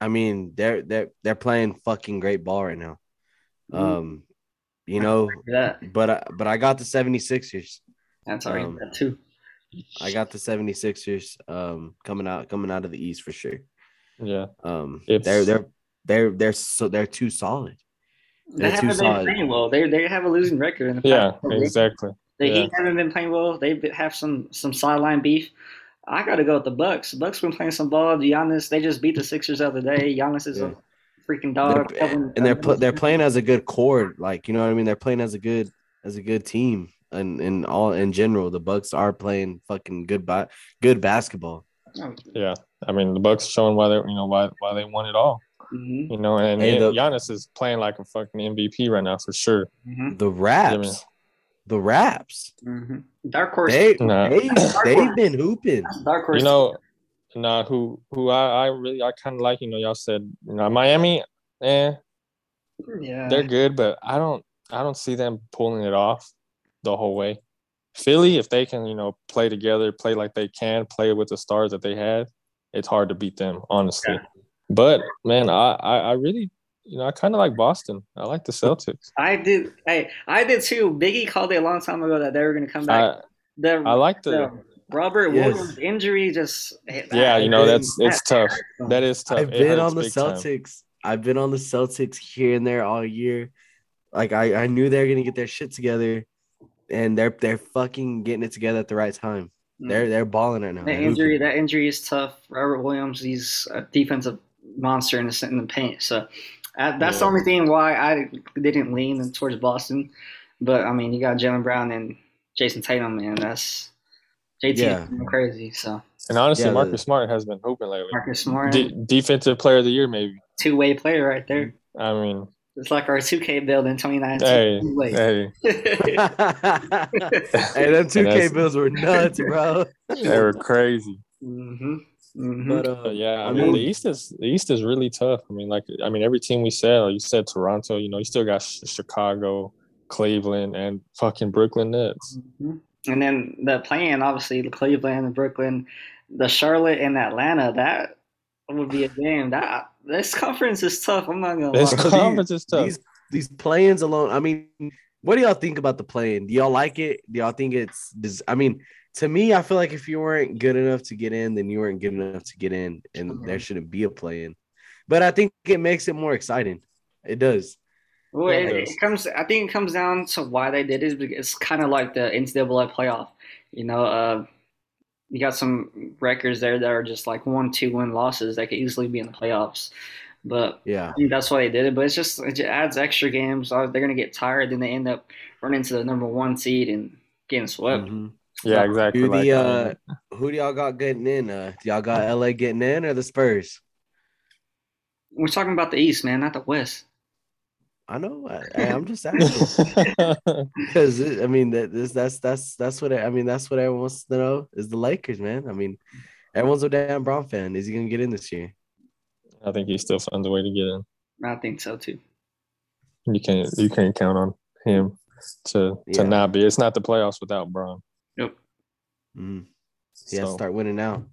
I mean they're they're they're playing fucking great ball right now. Mhm. Um, you know, Yeah, but I, but I got the 76ers. that's already Um, that too. I got the 76ers um coming out coming out of the East for sure. Yeah, Um If- they're they're they're they're so they're too solid. They they're too haven't been solid. playing well. They they have a losing record in the yeah, past. couple exactly. The yeah. Heat haven't been playing well. They have some some sideline beef. I got to go with the Bucks. The Bucks been playing some ball. Giannis, they just beat the Sixers the other day. Giannis is Yeah. a freaking They're- dog. Kevin- and they're pl- they're playing as a good core, like you know what I mean. They're playing as a good as a good team, and in all in general, the Bucks are playing fucking good ba- good basketball. Yeah, I mean the Bucks showing why they you know why why they won it all. hmm You know, and, Hey, the- Giannis is playing like a fucking MVP right now for sure. hmm The Raps, the Raps, hmm Dark horse. they Nah. they they've been hooping. Dark horse. You know, nah, who who I, I really I kind of like. You know, y'all said you know Miami, eh, yeah. they're good, but I don't I don't see them pulling it off the whole way. Philly, if they can, you know, play together, play like they can, play with the stars that they had, it's hard to beat them, honestly. But man, I I, I really, you know, I kind of like Boston. I like the Celtics. I did. Hey, I did too. Biggie called it a long time ago that they were going to come back. I the, I like the the Robert Yes. Williams injury just. yeah, you know, that's it's that- tough. That is tough. I've It been on the big time. Celtics. I've been on the Celtics here and there all year. Like I, I knew they were gonna get their shit together, and they're they're fucking getting it together at the right time. They're they're balling right now. That injury, that injury is tough. Robert Williams, he's a defensive monster in the, in the paint. So uh, that's the only thing why I didn't lean towards Boston. But I mean, you got Jaylen Brown and Jayson Tatum, man. That's JT Yeah. going crazy. So And honestly, Yeah, the- Marcus Smart has been hooping lately. Marcus Smart, De- defensive player of the year, maybe. two way player right there. I mean, It's like our 2K build in 2019. hey, Two-way. hey, (laughs) (laughs) hey, them two K that's- bills were nuts, bro. (laughs) they were crazy. hmm hmm But uh, But yeah, I, I mean, mean- the East is the East is really tough. I mean, like I mean, every team we said, like you said Toronto, you know, you still got Chicago, Cleveland, and fucking Brooklyn Nets. Mhm. And then the plan, obviously, the Cleveland, the Brooklyn, the Charlotte, and Atlanta. That would be a game. That this conference is tough. I'm not gonna This lie. These- conference is tough. these these play-ins alone. I mean, what do y'all think about the play-in? Do y'all like it? Do y'all think it's? Does, I mean, to me, I feel like if you weren't good enough to get in, then you weren't good enough to get in, and there shouldn't be a play-in. But I think it makes it more exciting. It does. Well, it, Yes. it comes. I think it comes down to why they did it. because It's kind of like the NCAA playoff. You know, uh, you got some records there that are just like one, two win losses that could easily be in the playoffs. But Yeah. I think that's why they did it. But it's just it just adds extra games. Uh, They're gonna get tired, then they end up running to the number one seed and getting swept. Mhm. yeah, exactly. Who Like, the um, uh, who do y'all got getting in? Uh, do y'all got LA getting in or the Spurs? We're talking about the East, man, not the West. I know. I, I'm just asking (laughs) because I mean that this that's that's that's what I mean that's what everyone wants to know is the Lakers, man. I mean, everyone's a damn Brown fan. Is he gonna get in this year? I think he still finds a way to get in. I think so too. You can't you can't count on him to to Yeah. not be. It's not the playoffs without Bron. Mm. He has So- start winning now.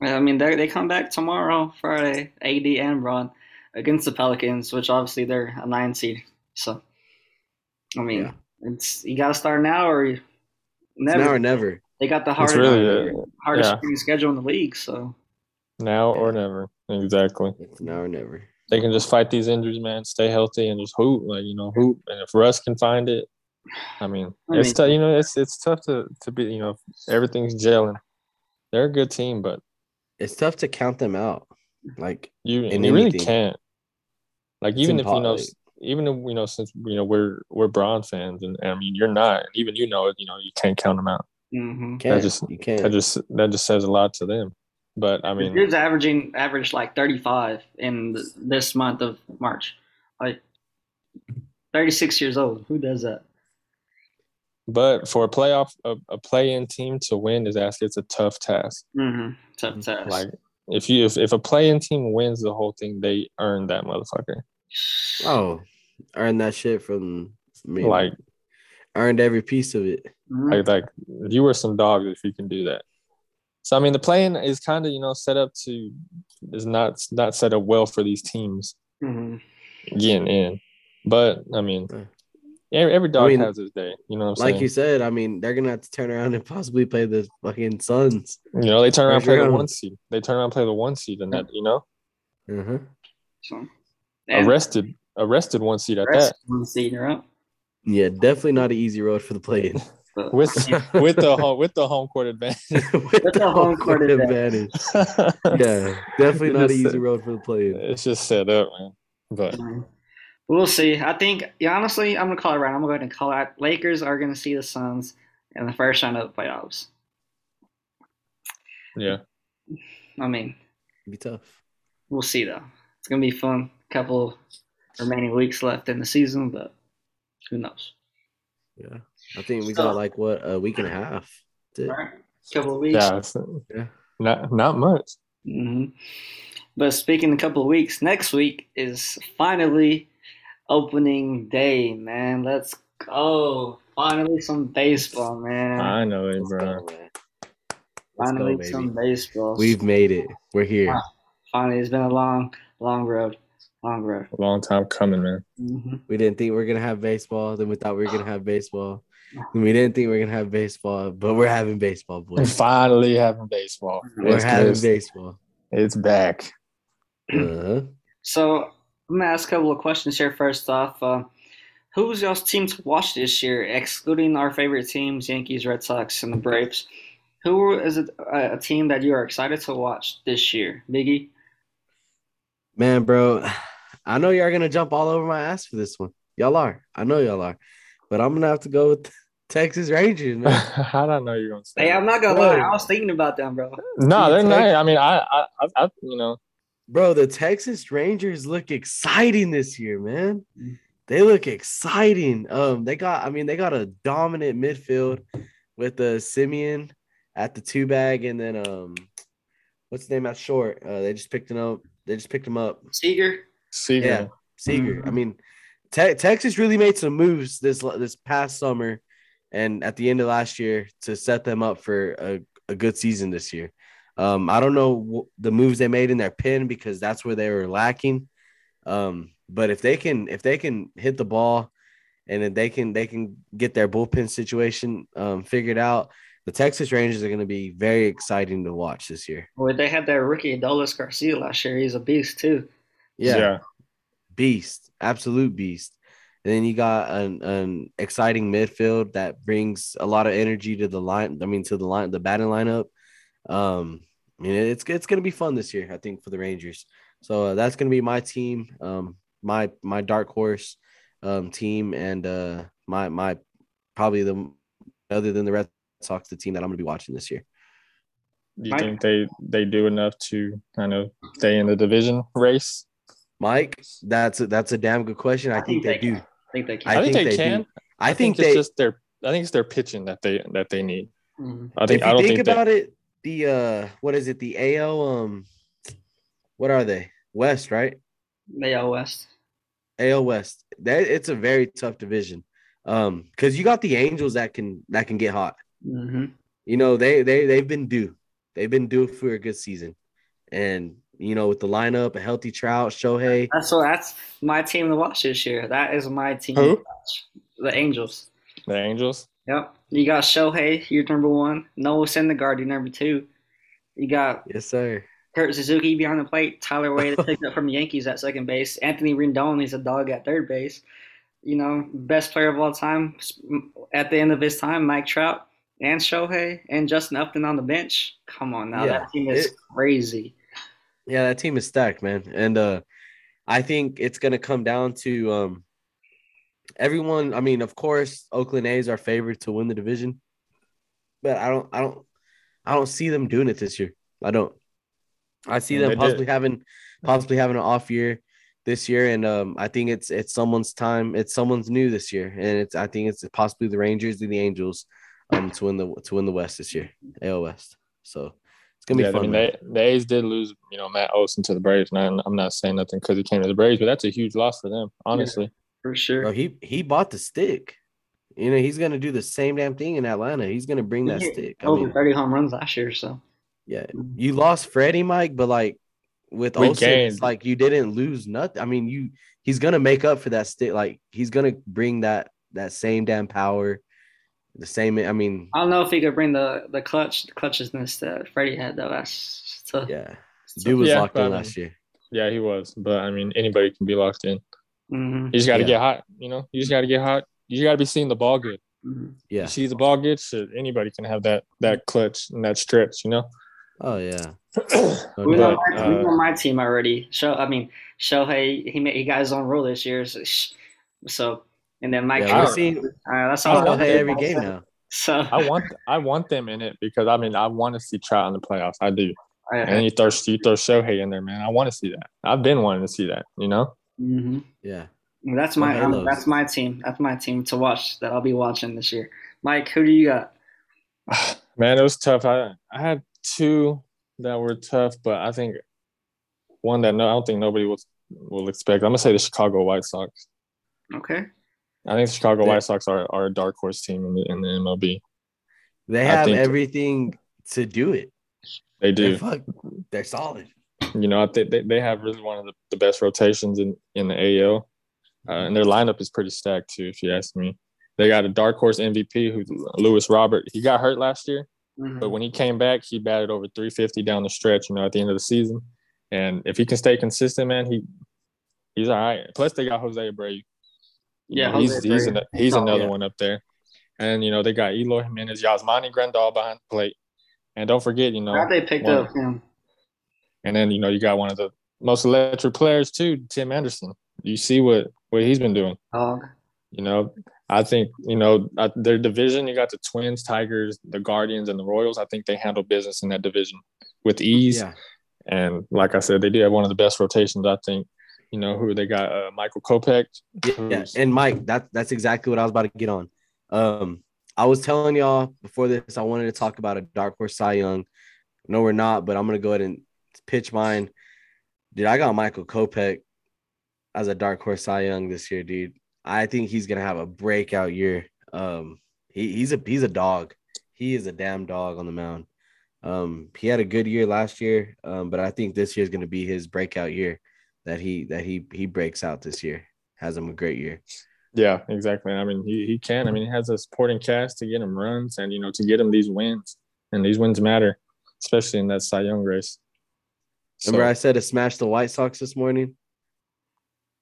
I mean, they they come back tomorrow, Friday, AD and Bron against the Pelicans, which obviously they're a nine seed. So, I mean, Yeah. it's you got to start now or you It's never. now or never. They got the hardest really uh, hardest yeah. schedule in the league. So, now or never. Exactly. It's now or never. They can just fight these injuries, man. Stay healthy and just hoop, like you know, hoop. And if Russ can find it, I mean, I it's mean- tough. You know, it's it's tough to to be. You know, everything's gelling. They're a good team, but It's tough to count them out. Like you In you really can't. Like It's even if you know, impo- even if you know, since you know we're we're Bron fans, and, and I mean you're not, even you know, it. you know, you can't count them out. hmm can't just- you can't. That just that just says a lot to them. But I mean, dude's averaging averaged like 35 in th- this month of March, like 36 years old. Who does that? but for a playoff, a, a play-in team to win is actually it's a tough task. Mm-hmm. Tough task. Like if you if, if a play-in team wins the whole thing, they earn that motherfucker. oh, earned that shit from me. Like earned every piece of it. Mhm. like like you were some dogs if you can do that. So I mean, the play-in is kind of you know set up to is not not set up well for these teams Mhm. getting in. But I mean, Yeah. Every, every dog mean, has his day. You know what I'm Like saying? you said, I mean, they're gonna have to turn around and possibly play the fucking Suns. you know, they turn around and play the one seed. They turn around and play the one seed, and that you know, Uh-huh. So, and arrested arrested one seed at rest that of the seed, right? Yeah, definitely not an easy road for the play-in. (laughs) With with the home with the home court advantage. (laughs) With the home court advantage. Yeah, definitely not an easy road for the play-in. it's just set up, man. But We'll see. I think, yeah, honestly, I'm gonna call it right. I'm gonna go ahead and call it. Lakers are gonna see the Suns in the first round of the playoffs. yeah, I mean, It'd be tough. we'll see though. It's gonna be fun. Couple remaining weeks left in the season, but who knows? Yeah, I think we So- got like what a week and a half. That's it. All right, couple of weeks. yeah, it's, Yeah. not not much. hmm But speaking a couple of weeks, next week is finally opening day, man. Let's go. Finally, some baseball, man. I know it, Let's bro. go, Finally, go, some baseball. We've made it. We're here. Wow. Finally, it's been a long, long road. Long road. A long time coming, man. hmm We didn't think we were gonna have baseball. Then we thought we were gonna have baseball. And (sighs) we didn't think we were gonna have baseball, but we're having baseball, And boys. finally having baseball. We're It's, having baseball. it's back. Uh-huh. So I'm gonna ask a couple of questions here. First off, uh, who's y'all's team to watch this year, excluding our favorite teams, Yankees, Red Sox, and the Braves? Who is it, a, a team that you are excited to watch this year, Biggie? Man, bro, (sighs) I know y'all are gonna jump all over my ass for this one. Y'all are. I know y'all are. But I'm gonna have to go with (laughs) Texas Rangers, man. How (laughs) did I know you're gonna say? Hey. I'm not gonna Bro. lie, I was thinking about them, bro. No, they're Team not. I mean, I, I, I, I, you know, Bro, the Texas Rangers look exciting this year, man. Mm. They look exciting. Um, they got, I mean, they got a dominant midfield with the Semien at the two bag, and then um, what's the name at short? Uh, they just picked him up. They just picked him up. Seager. Seager. Yeah, Seager. Mhm. I mean, Te- Texas really made some moves this this past summer, and at the end of last year to set them up for a, a good season this year. Um, I don't know wh- the moves they made in their pin because that's where they were lacking. Um, but if they can if they can hit the ball, and then they can they can get their bullpen situation um, figured out, the Texas Rangers are going to be very exciting to watch this year. Well, they had that rookie Adolis Garcia last year. He's a beast too. yeah. beast, absolute beast. And then you got an, an exciting midfield that brings a lot of energy to the line. I mean, to the line, the batting lineup. Um, I mean, it's it's gonna be fun this year, I think, for the Rangers. So uh, that's gonna be my team, um, my my dark horse um, team, and uh, my my probably the other than the Red Sox, the team that I'm gonna be watching this year. Do you Mike? think they they do enough to kind of stay in the division race? Mike, that's a, that's a damn good question. I, think, they, do. can. I think they can. I, think, they, do. can. I, think, it's they just their. I think it's their pitching that they that they need. Mhm. I think if you I don't think, think, about they, it, the uh, what is it? The AL, um, what are they? West, right? They out west. AL West. That it's a very tough division. Um, because you got the Angels that can that can get hot. hmm You know, they they they've been due. They've been due for a good season. And you know, with the lineup, a healthy Trout, Shohei. That's so. that's my team to watch this year. That is my team Who? to watch. The Angels. The Angels. Yep. You got Shohei, you're number one. Noah Syndergaard, you're number two. You got Yes, sir. Kurt Suzuki behind the plate. Tyler Wade (laughs) picked up from the Yankees at second base. Anthony Rendon, he's a dog at third base. You know, best player of all time at the end of his time, Mike Trout and Shohei and Justin Upton on the bench. Come on now, Yeah, that team is it- crazy. Yeah, that team is stacked, man. And uh I think it's gonna come down to um everyone. I mean, of course, Oakland A's are favored to win the division, but I don't I don't I don't see them doing it this year. I don't. I see them they did. possibly having possibly having an off year this year, and um, I think it's it's someone's time. It's someone's new this year, and it's I think it's possibly the Rangers and the Angels, um, to win the to win the West this year, AL West. So it's gonna be yeah, fun. I mean, they, the A's did lose, you know, Matt Olson to the Braves. And I'm- I'm not saying nothing because he came to the Braves, but that's a huge loss for them, honestly. For sure. Bro, he he bought the stick. You know, he's gonna do the same damn thing in Atlanta. He's gonna bring that He hit stick. I over mean, 30 home runs last year, so yeah, you lost Freddie, Mike, but like with We Olson, it's like you didn't lose nothing. I mean, you he's gonna make up for that stick. Like he's gonna bring that that same damn power, the same. I mean, I don't know if he could bring the the clutch the clutchness that Freddie had though. That's tough. yeah, It's dude was Yeah, locked but I in mean- last year. Yeah, he was. But I mean, anybody can be locked in. Hmm You just got to Yeah. get hot, you know? You just got to get hot. You got to be seeing the ball good. hmm Yeah. You see the ball good, shit, anybody can have that that clutch and that stretch, you know? Oh yeah. (clears throat) We doubt. on, my, uh, on my team already. Show, I mean, Shohei, he made, he got his own role this year. So, so and then Mike Yeah, Trout. we're seeing Uh, that's I all. want Shohei every game now. So (laughs) I want I want them in it because I mean I want to see Trout in the playoffs. I do. I- And you throw you throw Shohei in there, man. I want to see that. I've been wanting to see that, you know? Mhm. Yeah. That's my um, that's my team. That's my team to watch that I'll be watching this year. Mike, who do you got? (sighs) Man, it was tough. I I had two that were tough, but I think one that no, I don't think nobody will will expect. I'm gonna say the Chicago White Sox. Okay. I think the Chicago Yeah. White Sox are, are a dark horse team in the in the MLB. They have everything to do it. They They're, do. fuck, they're solid. You know, I think they, they have really one of the, the best rotations in in the AL, uh, and their lineup is pretty stacked too. If you ask me, they got a dark horse MVP who's Luis Robert. He got hurt last year, Mhm. but when he came back, he batted over 350 down the stretch. You know, at the end of the season, and if he can stay consistent, man, he he's all right. Plus, they got Jose Abreu. Yeah, know, he's Jose he's, Abreu. an, he's Oh, another yeah. one up there, and you know they got Eloy Jimenez, Yasmani Grandal behind the plate, and don't forget, you know, they picked one- up him. And then you know you got one of the most electric players too, Tim Anderson. You see what what he's been doing. Dog. You know, I think you know uh, their division. You got the Twins, Tigers, the Guardians, and the Royals. I think they handle business in that division with ease. Yeah. And like I said, they do have one of the best rotations. I think. You know who they got? Uh, Michael Kopech. Yeah, and Mike, that that's exactly what I was about to get on. Um, I was telling y'all before this, I wanted to talk about a dark horse Cy Young. No, we're not, but I'm gonna go ahead and pitch mine. Dude, I got Michael Kopech as a dark horse Cy Young this year, dude. I think he's gonna have a breakout year. Um, he, he's a he's a dog. He is a damn dog on the mound. Um, he had a good year last year, um, but I think this year is gonna be his breakout year. That he that he he breaks out this year, has him a great year. Yeah, exactly. I mean, he, he can. I mean, he has a supporting cast to get him runs and you know to get him these wins, and these wins matter, especially in that Cy Young race. Remember, So- I said to smash the White Sox this morning.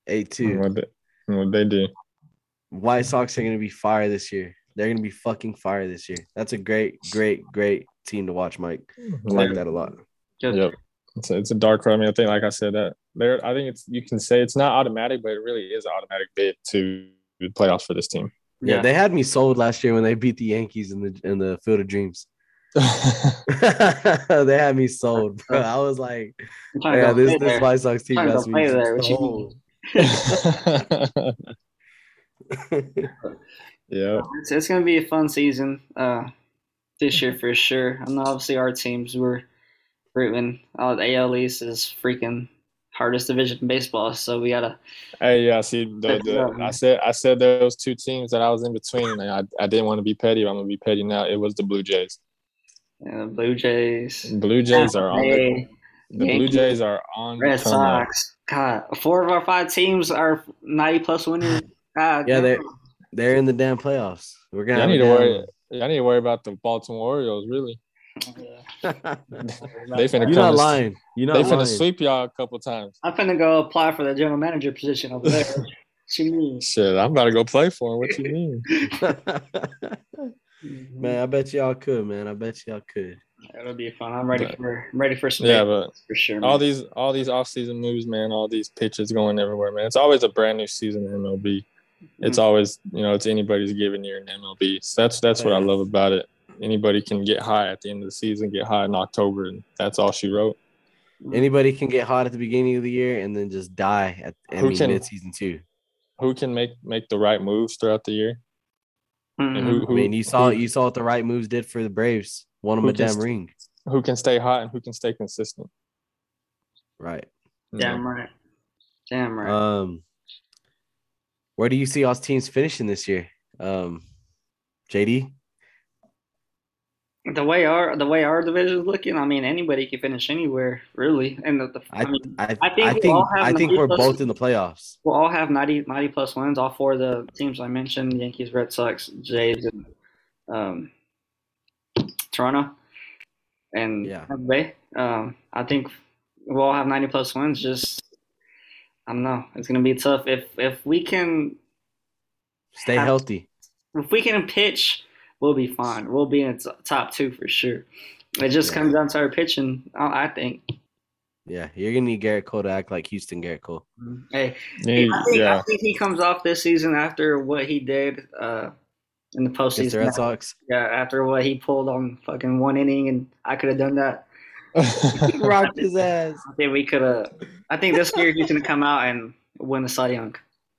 Eight two. What they, what they do. White Sox are gonna be fire this year. They're gonna be fucking fire this year. That's a great, great, great team to watch, Mike. I like that a lot. Good. Yep. It's a, it's a dark horse. I mean, I think, like I said, that there. I think it's you can say it's not automatic, but it really is an automatic bid to the playoffs for this team. Yeah, Yeah. they had me sold last year when they beat the Yankees in the in the Field of Dreams. (laughs) they had me sold, bro. I was like, I'm trying to yeah, this play this there. White Sox team Trying has me. What you sold. (laughs) (laughs) yeah. It's, it's gonna be a fun season uh, this year for sure. I know obviously our teams were rooting. Uh, the AL East is freaking hardest division in baseball. So we gotta. Hey, yeah. See, the, the I said I said those two teams that I was in between, and I, I didn't want to be petty. I'm gonna be petty now. It was the Blue Jays. Yeah, the Blue Jays. Blue Jays are on. The, the Blue Jays are on. Red Sox. God, four of our five teams are ninety plus winners. (sighs) God, yeah, they they're in the damn playoffs. We're gonna. I need to worry. I need to worry about the Baltimore Orioles. Really. (laughs) they finna You're not lying. You know not they lying. finna sweep y'all a couple times. I'm finna go apply for the general manager position over there. (laughs) she means. Shit, I'm about to go play for him. What you mean? (laughs) man, I bet y'all could, man. I bet y'all could. It'll be fun. I'm ready but, for I'm ready for some. Yeah, but for sure. Man. All these all these off season moves, man. All these pitches going everywhere, man. It's always a brand new season in MLB. It's mm-hmm. always you know it's anybody's given year in MLB. So that's that's what I love about it anybody can get high at the end of the season, get high in October, and that's all she wrote. Anybody can get hot at the beginning of the year and then just die at I who mean, can, mid-season two. Who can make make the right moves throughout the year? Mm-hmm. Who, who, I mean, you saw who, you saw what the right moves did for the Braves. Won them a damn st- ring. Who can stay hot and who can stay consistent? Right. Damn right. Damn right. Um, where do you see us teams finishing this year? Um, JD the way our the way our division is looking, I mean, anybody can finish anywhere, really. And the, the I, mean, I, I think I think, I think we're plus, both in the playoffs. We'll all have 90, 90 plus wins. All four of the teams I mentioned: Yankees, Red Sox, Jays, and um, Toronto, and yeah. Bay. Um, I think we'll all have ninety plus wins. Just I don't know. It's gonna be tough if if we can stay have, healthy. If we can pitch we'll be fine. We'll be in top two for sure. It just yeah. comes down to our pitching, I think. Yeah, you're gonna need Gerrit Cole to act like Houston Gerrit Cole. Mm-hmm. Hey, hey I, think, yeah. I think he comes off this season after what he did uh, in the postseason. The Red Sox. Yeah, after what he pulled on fucking one inning, and I could have done that. (laughs) rocked his ass. I think we could have. I think this year he's gonna come out and win the Cy Young.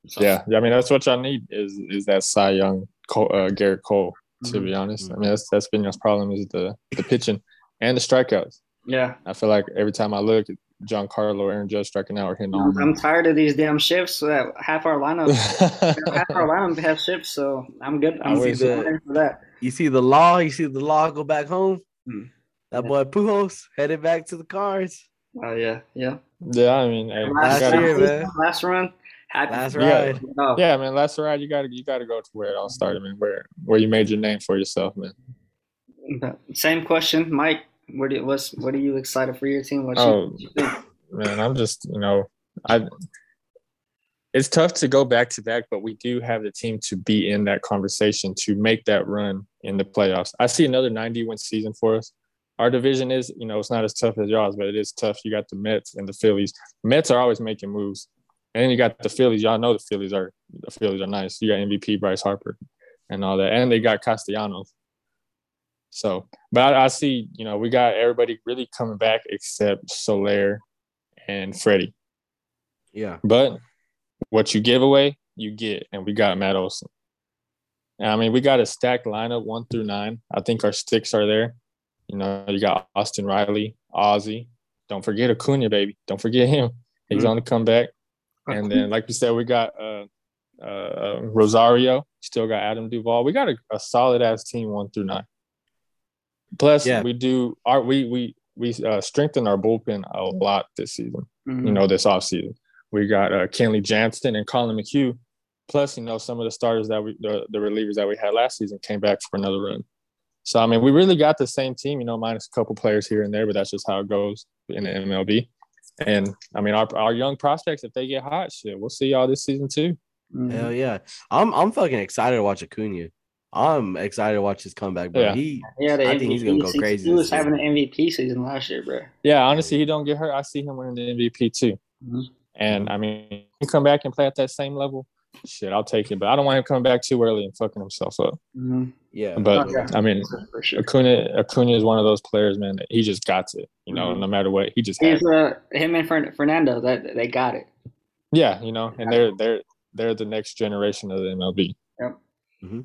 So. Yeah, I mean that's what y'all need is is that Cy Young Cole, uh, Gerrit Cole to be mm-hmm. honest. I mean, that's that's been your problem is the the pitching and the strikeouts. Yeah, I feel like every time I look, at Giancarlo, Aaron Judge striking out or hitting home. I'm tired of these damn shifts. So that half our lineup, (laughs) half our lineup has shifts, so I'm good. I'm see the, for that. You see the law. You see the law go back home. Hmm. That yeah. boy Pujols headed back to the Cards. Oh yeah, yeah. Yeah, I mean, hey, last, year, man. last run, Happy last ride. Oh. Yeah, man. Last ride, you gotta you gotta go to where it all started, man. Where where you made your name for yourself, man. Same question, Mike. What do you, what's what are you excited for your team? What oh, you, man, I'm just you know I. It's tough to go back to back, but we do have the team to be in that conversation to make that run in the playoffs. I see another 90 win season for us. Our division is, you know, it's not as tough as y'all's, but it is tough. You got the Mets and the Phillies. Mets are always making moves. And then you got the Phillies. Y'all know the Phillies are the Phillies are nice. You got MVP Bryce Harper and all that, and they got Castellanos. So, but I, I see, you know, we got everybody really coming back except Soler and Freddie. Yeah. But what you give away, you get, and we got Matt Olson. I mean, we got a stacked lineup one through nine. I think our sticks are there. You know, you got Austin Riley, Ozzie. Don't forget Acuna, baby. Don't forget him. He's mm-hmm. on the comeback. And then, like you said, we got uh, uh, Rosario. Still got Adam Duvall. We got a, a solid ass team one through nine. Plus, yeah. we do our we we we uh, strengthen our bullpen a lot this season. Mm-hmm. You know, this offseason. We got uh, Kenley Jansen and Collin McHugh. Plus, you know, some of the starters that we the, the relievers that we had last season came back for another run. So I mean, we really got the same team, you know, minus a couple players here and there, but that's just how it goes in the MLB. And I mean, our, our young prospects, if they get hot, shit, we'll see y'all this season too. Mm-hmm. Hell yeah, I'm I'm fucking excited to watch Acuna. I'm excited to watch his comeback, bro. Yeah. He, yeah, I MVP think he's gonna go crazy. He was having an MVP season last year, bro. Yeah, honestly, he don't get hurt. I see him winning the MVP too. Mm-hmm. And I mean, he come back and play at that same level shit, I'll take it. But I don't want him coming back too early and fucking himself up. Mm-hmm. Yeah. But yeah. I mean, sure. Acuna, Acuna is one of those players, man. That he just got it. You know, mm-hmm. no matter what, he just. He's uh, him and Fernando. That they got it. Yeah, you know, and they're they're they're the next generation of the MLB. Yep. Mm-hmm.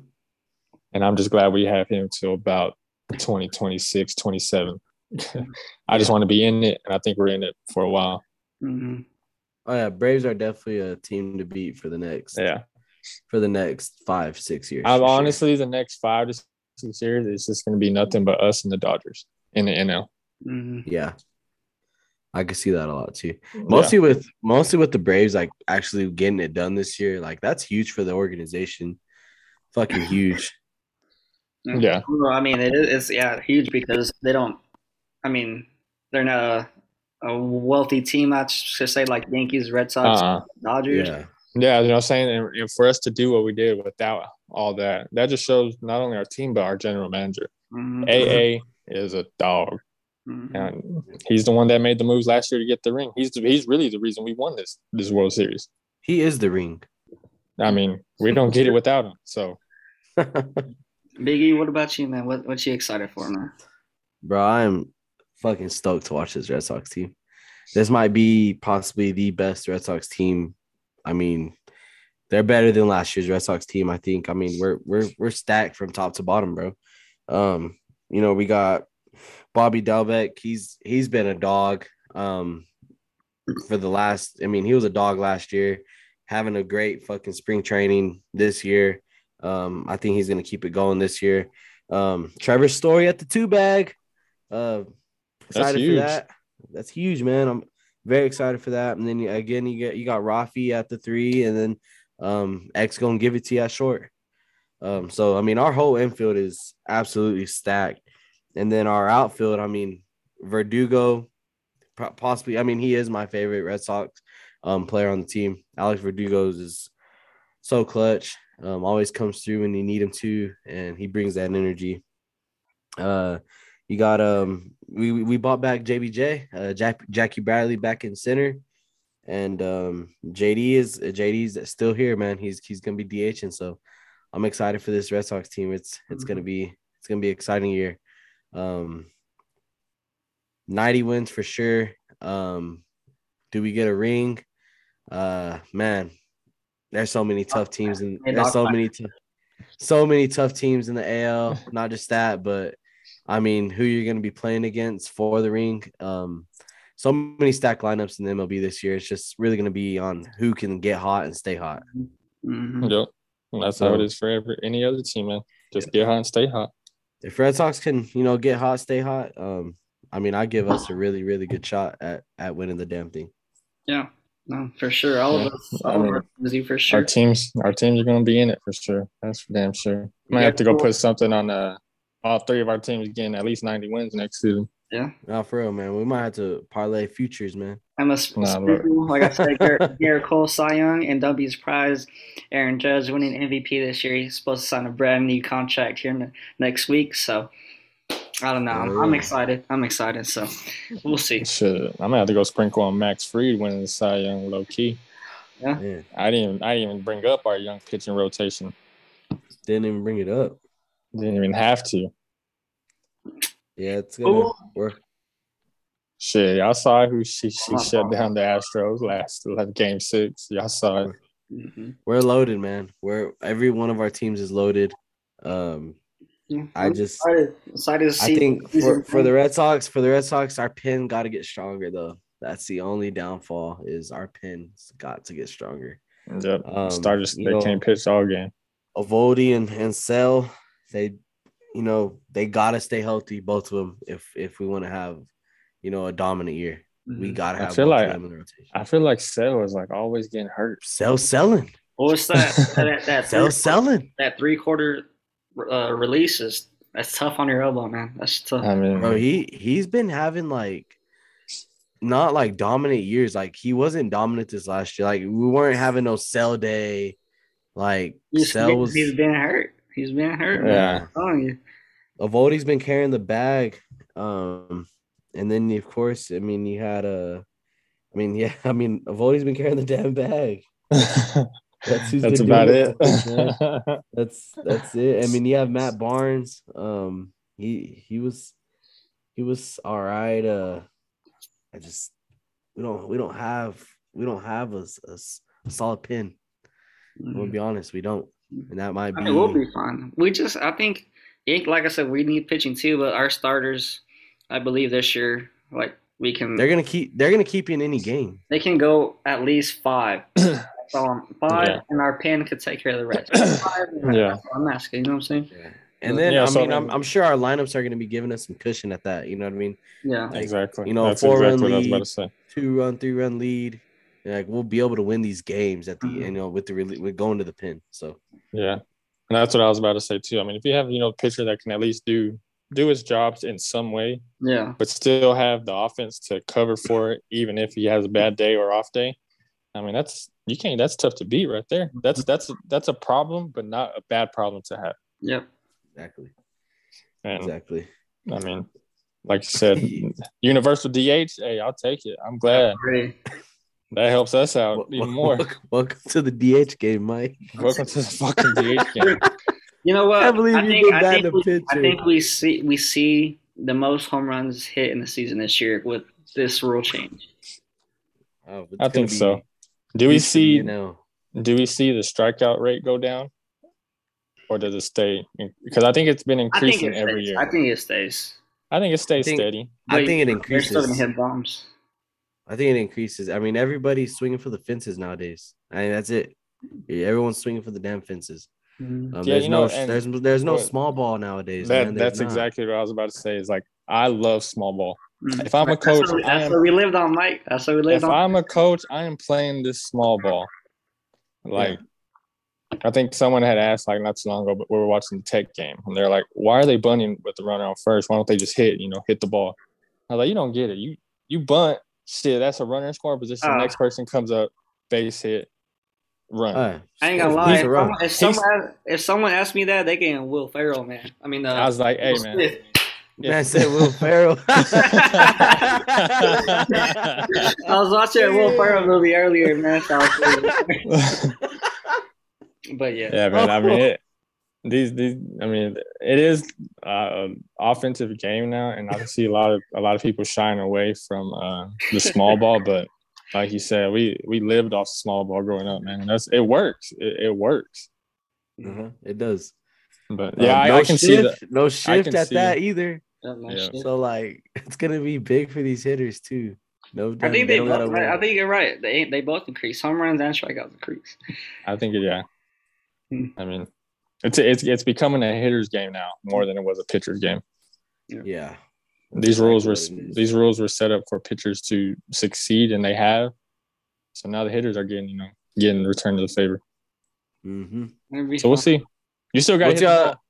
And I'm just glad we have him till about 2026, 27. (laughs) I just want to be in it, and I think we're in it for a while. Mm-hmm. Oh yeah, Braves are definitely a team to beat for the next Yeah, for the next five six years. I'm for sure. honestly the next five to six years, it's just going to be nothing but us and the Dodgers in the NL. Mhm. yeah, I can see that a lot too. Mostly with mostly with the Braves, like actually getting it done this year, like that's huge for the organization. Fucking huge. Yeah. Well, I mean, it is it's, yeah huge because they don't. I mean, they're not a, a wealthy team. I should say like Yankees, Red Sox, Uh-uh. Dodgers. Yeah, Yeah, you know what I'm saying? And you know, for us to do what we did without all that, that just shows not only our team, but our general manager. Mhm. AA is a dog. Mhm. And he's the one that made the moves last year to get the ring. He's the, he's really the reason we won this this World Series. he is the ring. I mean, we don't get it without him. So (laughs) Biggie, what about you, man? What what you excited for, man? Bro, I'm fucking stoked to watch this Red Sox team. This might be possibly the best Red Sox team. I mean, they're better than last year's Red Sox team. I think. I mean, we're we're we're stacked from top to bottom, bro. Um, you know, we got Bobby Dalbec. He's he's been a dog. Um, for the last. I mean, he was a dog last year, having a great fucking spring training this year. Um, I think he's gonna keep it going this year. Um, Trevor Story at the two bag. Uh, excited for huge. that. That's huge, man. I'm very excited for that. And then again, you get you got Rafi at the three, and then um, X gonna give it to you at short. Um, so I mean, our whole infield is absolutely stacked, and then our outfield. I mean, Verdugo, possibly. I mean, he is my favorite Red Sox um, player on the team. Alex Verdugo is so clutch. Um, always comes through when you need him to, and he brings that energy. Uh, you got um, we we bought back JBJ, uh, Jack, Jackie Bradley back in center, and um, JD is JD's still here, man. He's he's gonna be DHing, so I'm excited for this Red Sox team. It's it's gonna be it's gonna be an exciting year. Um, 90 wins for sure. Um, do we get a ring? Uh, man, there's so many tough teams and there's so many t- so many tough teams in the AL. Not just that, but I mean, who you're going to be playing against for the ring. Um, so many stacked lineups in the MLB this year. It's just really going to be on who can get hot and stay hot. Mhm. yep. And that's how it is for every any other team, man. Just get hot and stay hot. If Red Sox can, you know, get hot, stay hot. Um, I mean, I give us a really, really good shot at at winning the damn thing. Yeah, no, for sure. All Yeah. of us, I mean, of us, busy for Our teams, our teams are gonna be in it for sure. That's for damn sure. Might Yeah, have to go cool. put something on uh all three of our teams getting at least 90 wins next season. Yeah, Not for real, man, we might have to parlay futures, man. I'm a Nah, look. like I said, Gerrit, (laughs) Gerrit Cole, Cy Young, and don't be surprised. Aaron Judge winning MVP this year. He's supposed to sign a brand new contract here ne- next week. So I don't know. I'm, I'm excited. I'm excited. So we'll see. Shit, I'm gonna have to go sprinkle on Max Fried winning the Cy Young low key. Man, I didn't I didn't even bring up our young pitching rotation. didn't even bring it up. Didn't even have to. Yeah, it's gonna Ooh. work. Shit, y'all saw who she she Oh, shut down the Astros last last game six. Y'all saw it. Mhm. We're loaded, man. We're every one of our teams is loaded. Um, Yeah, I just excited, excited to see. I think for, for the Red Sox, for the Red Sox, our pin got to get stronger though. That's the only downfall is our pin's got to get stronger. Yep. Um, Starters they know, can't pitch all game. Eovaldi and and Sale, they, you know, they gotta stay healthy, both of them, if if we want to have, you know, a dominant year. We Mhm. gotta I have feel both like- of them in the rotation. I feel like Sale is like always getting hurt. Sale selling, What's that? (laughs) that that Sale three, selling, that three quarter uh, release is that's tough on your elbow, man. That's tough. I mean, bro. He he's been having like. Not like dominant years. Like he wasn't dominant this last year. Like we weren't having no sell day. Like He's, sell was he's been hurt. He's been hurt. man. Yeah. I'm telling you. Eovaldi's been carrying the bag. Um, and then of course, I mean, you had a, I mean, (laughs) yeah, I mean, Eovaldi's been carrying the damn bag. (laughs) That's who's that's been about doing it. it. (laughs) That's that's it. I mean, you have Matt Barnes. Um, he he was he was all right. Uh, I just we don't we don't have we don't have a a solid pin. I'm gonna be honest, we don't, and that might be. mean, we'll be fine. We just, I think, like I said, we need pitching too. But our starters, I believe this year, like we can. They're gonna keep. They're gonna keep you in any game. They can go at least five. (clears throat) That's all um, five, Yeah. and our pen could take care of the rest. (clears throat) Five, and Yeah. I'm asking. You know what I'm saying? And then Yeah, I so mean, I'm, I'm sure our lineups are gonna be giving us some cushion at that. You know what I mean? Yeah. Like, exactly. you know, that's four exactly run I was about lead. to say. Two run, three run lead. Like we'll be able to win these games at the Mhm. you know with the rele- with going to the pin. So Yeah, and that's what I was about to say too. I mean, if you have you know a pitcher that can at least do do his jobs in some way, Yeah. but still have the offense to cover for it, even if he has a bad day or off day. I mean, that's you can't. That's tough to beat right there. That's that's that's a problem, but not a bad problem to have. Yep. exactly, And exactly. I mean, like you said, (laughs) universal DH. Hey, I'll take it. I'm glad Great. That helps us out Wel- even more. Welcome to the DH game, Mike. Welcome to the fucking DH (laughs) game. You know what? I believe you think, go I back think, to we. I think we see we see the most home runs hit in the season this year with this rule change. Oh, I think be so. Do we see You know, do we see the strikeout rate go down, or does it stay? Because I think it's been increasing it every stays. year. I think it stays. I think it stays think- steady. I think it increases. They're still gonna increases. hit bombs. I think it increases. I mean, everybody's swinging for the fences nowadays. I mean, that's it. Everyone's swinging for the damn fences. Mhm. Um, Yeah, there's you no know, and- there's there's no small ball nowadays. That man. That's not. exactly what I was about to say. Is like I love small ball. Mhm. If I'm a That's coach, what we- that's am- what we lived on, Mike. That's what we lived If on. If I'm a coach, I am playing this small ball. Like I think someone had asked like not too long ago, but we were watching the Tech game, and they're like, "Why are they bunting with the runner on first? Why don't they just hit? You know, hit the ball?" I was like, "You don't get it. You you bunt shit. That's a runner in scoring position. Ah. the next person comes up, base hit, run." Uh, I ain't gonna lie. If run. someone, if someone if someone asked me that, they getting Will Ferrell, man. I mean, uh, I was like, "Hey Will man." Smith. Man said Will Ferrell. (laughs) I was watching a Will Ferrell movie earlier, man. So (laughs) but yeah, yeah, man. I mean, it, these these. I mean, it is uh, an offensive game now, and I can see a lot of a lot of people shying away from uh, the small ball. (laughs) But like you said, we we lived off small ball growing up, man. And that's it works. It, it works. Uh-huh, It does. But Um, yeah, I, no I can see that. shift, no shift at see- that either. Yeah, man, Yeah. shit. So like, (laughs) it's gonna be big for these hitters too. No, I think they, don't both, worry. I think you're right. They they both increase home runs and strikeouts increase. I think. Yeah. Hmm. I mean, it's it's it's becoming a hitter's game now more than it was a pitcher's game. yeah. These Exactly rules were what it is. these rules were set up for pitchers to succeed, and they have. So now the hitters are getting you know getting returned to the favor. Mm-hmm. So we'll see. You still got to What's hit the your ball.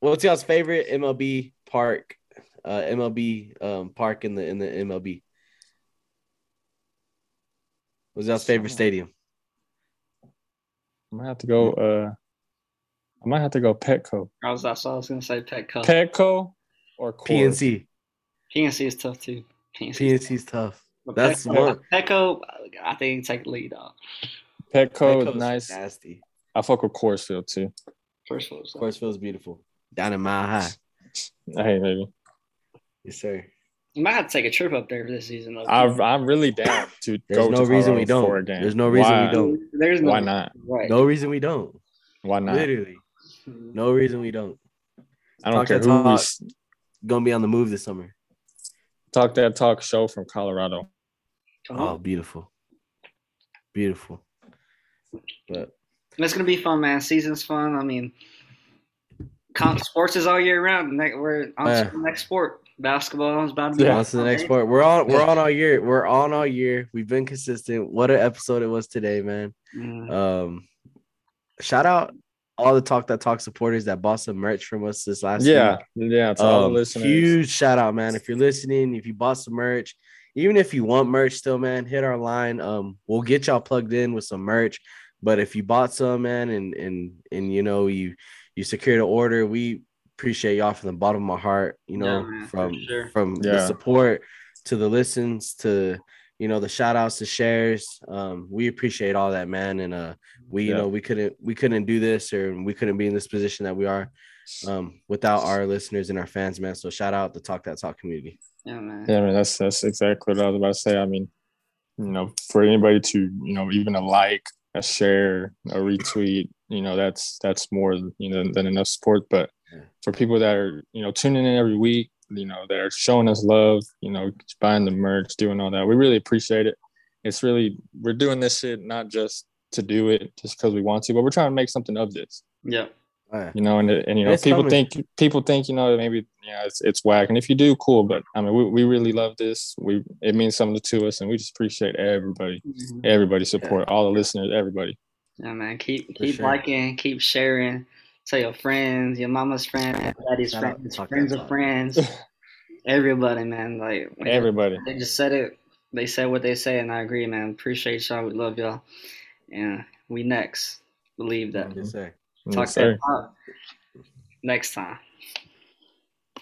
What's y'all's favorite MLB park? Uh, MLB um park in the in the MLB. What's y'all's favorite stadium? I might have to go. Uh, I might have to go Petco. I was that's what I was gonna say. Petco. Petco or Coors. PNC. PNC is tough too. PNC. PNC's tough. But That's Petco, one. Petco, I think take the lead off. Petco Petco's is nice. Nasty. I fuck with Coors Field too. First of all, so. Coors beautiful. Down in Mile High. (laughs) Hey, maybe. Yes, sir. You might have to take a trip up there for this season. Though. I, I'm really down to There's go. no to reason we don't. For a game. There's no reason we don't. There's no Why not? Right. No reason we don't. Why not? Literally. No reason we don't. I don't Talk care that who we Gonna be on the move this summer. talk that talk show from Colorado. Come Oh, beautiful. Beautiful. But It's gonna be fun, man. Season's fun. I mean, sports is all year round. Ne- We're on Yeah. to the next sport. Basketball is about to be. Yeah. on to the next part. We're on we're on all year. We're on all year. We've been consistent. What an episode it was today, man. Mm. Um shout out all the Talk That Talk supporters that bought some merch from us this last Yeah, week. yeah. To all the Um, listeners, Huge shout out, man. If you're listening, if you bought some merch, even if you want merch still, man, hit our line. Um, we'll get y'all plugged in with some merch. But if you bought some, man, and and and you know you you secured an order, we appreciate y'all from the bottom of my heart. You know, Yeah, man, from sure. from the support to the listens to you know the shout outs to shares. Um, we appreciate all that, man. And uh, we you Yeah. know we couldn't we couldn't do this or we couldn't be in this position that we are um without our listeners and our fans, man. So shout out the Talk That Talk community. Yeah, man. Yeah, man, that's that's exactly what I was about to say. I mean, you know, for anybody to you know even a like, a share, a retweet, you know, that's that's more you know than enough support. But Yeah. for people that are you know tuning in every week, you know, that are showing us love, you know, buying the merch, doing all that. We really appreciate it. It's really we're doing this shit not just to do it just because we want to, but we're trying to make something of this. yeah You know, and and you know, It's people coming. think people think you know maybe yeah it's it's whack, and if you do, cool. But I mean, we, we really love this. We it means something to us, and we just appreciate everybody, mm-hmm. everybody support, all the listeners, everybody. Yeah, man. Keep For keep sure. liking, keep sharing. Tell your friends, your mama's friends, your daddy's Shout friends, friends of friends, everybody, man. Like Everybody. they just said it. They said what they say, and I agree, man. Appreciate y'all. We love y'all. And we next. Believe that. Yes, sir. Talk Yes, that talk next time.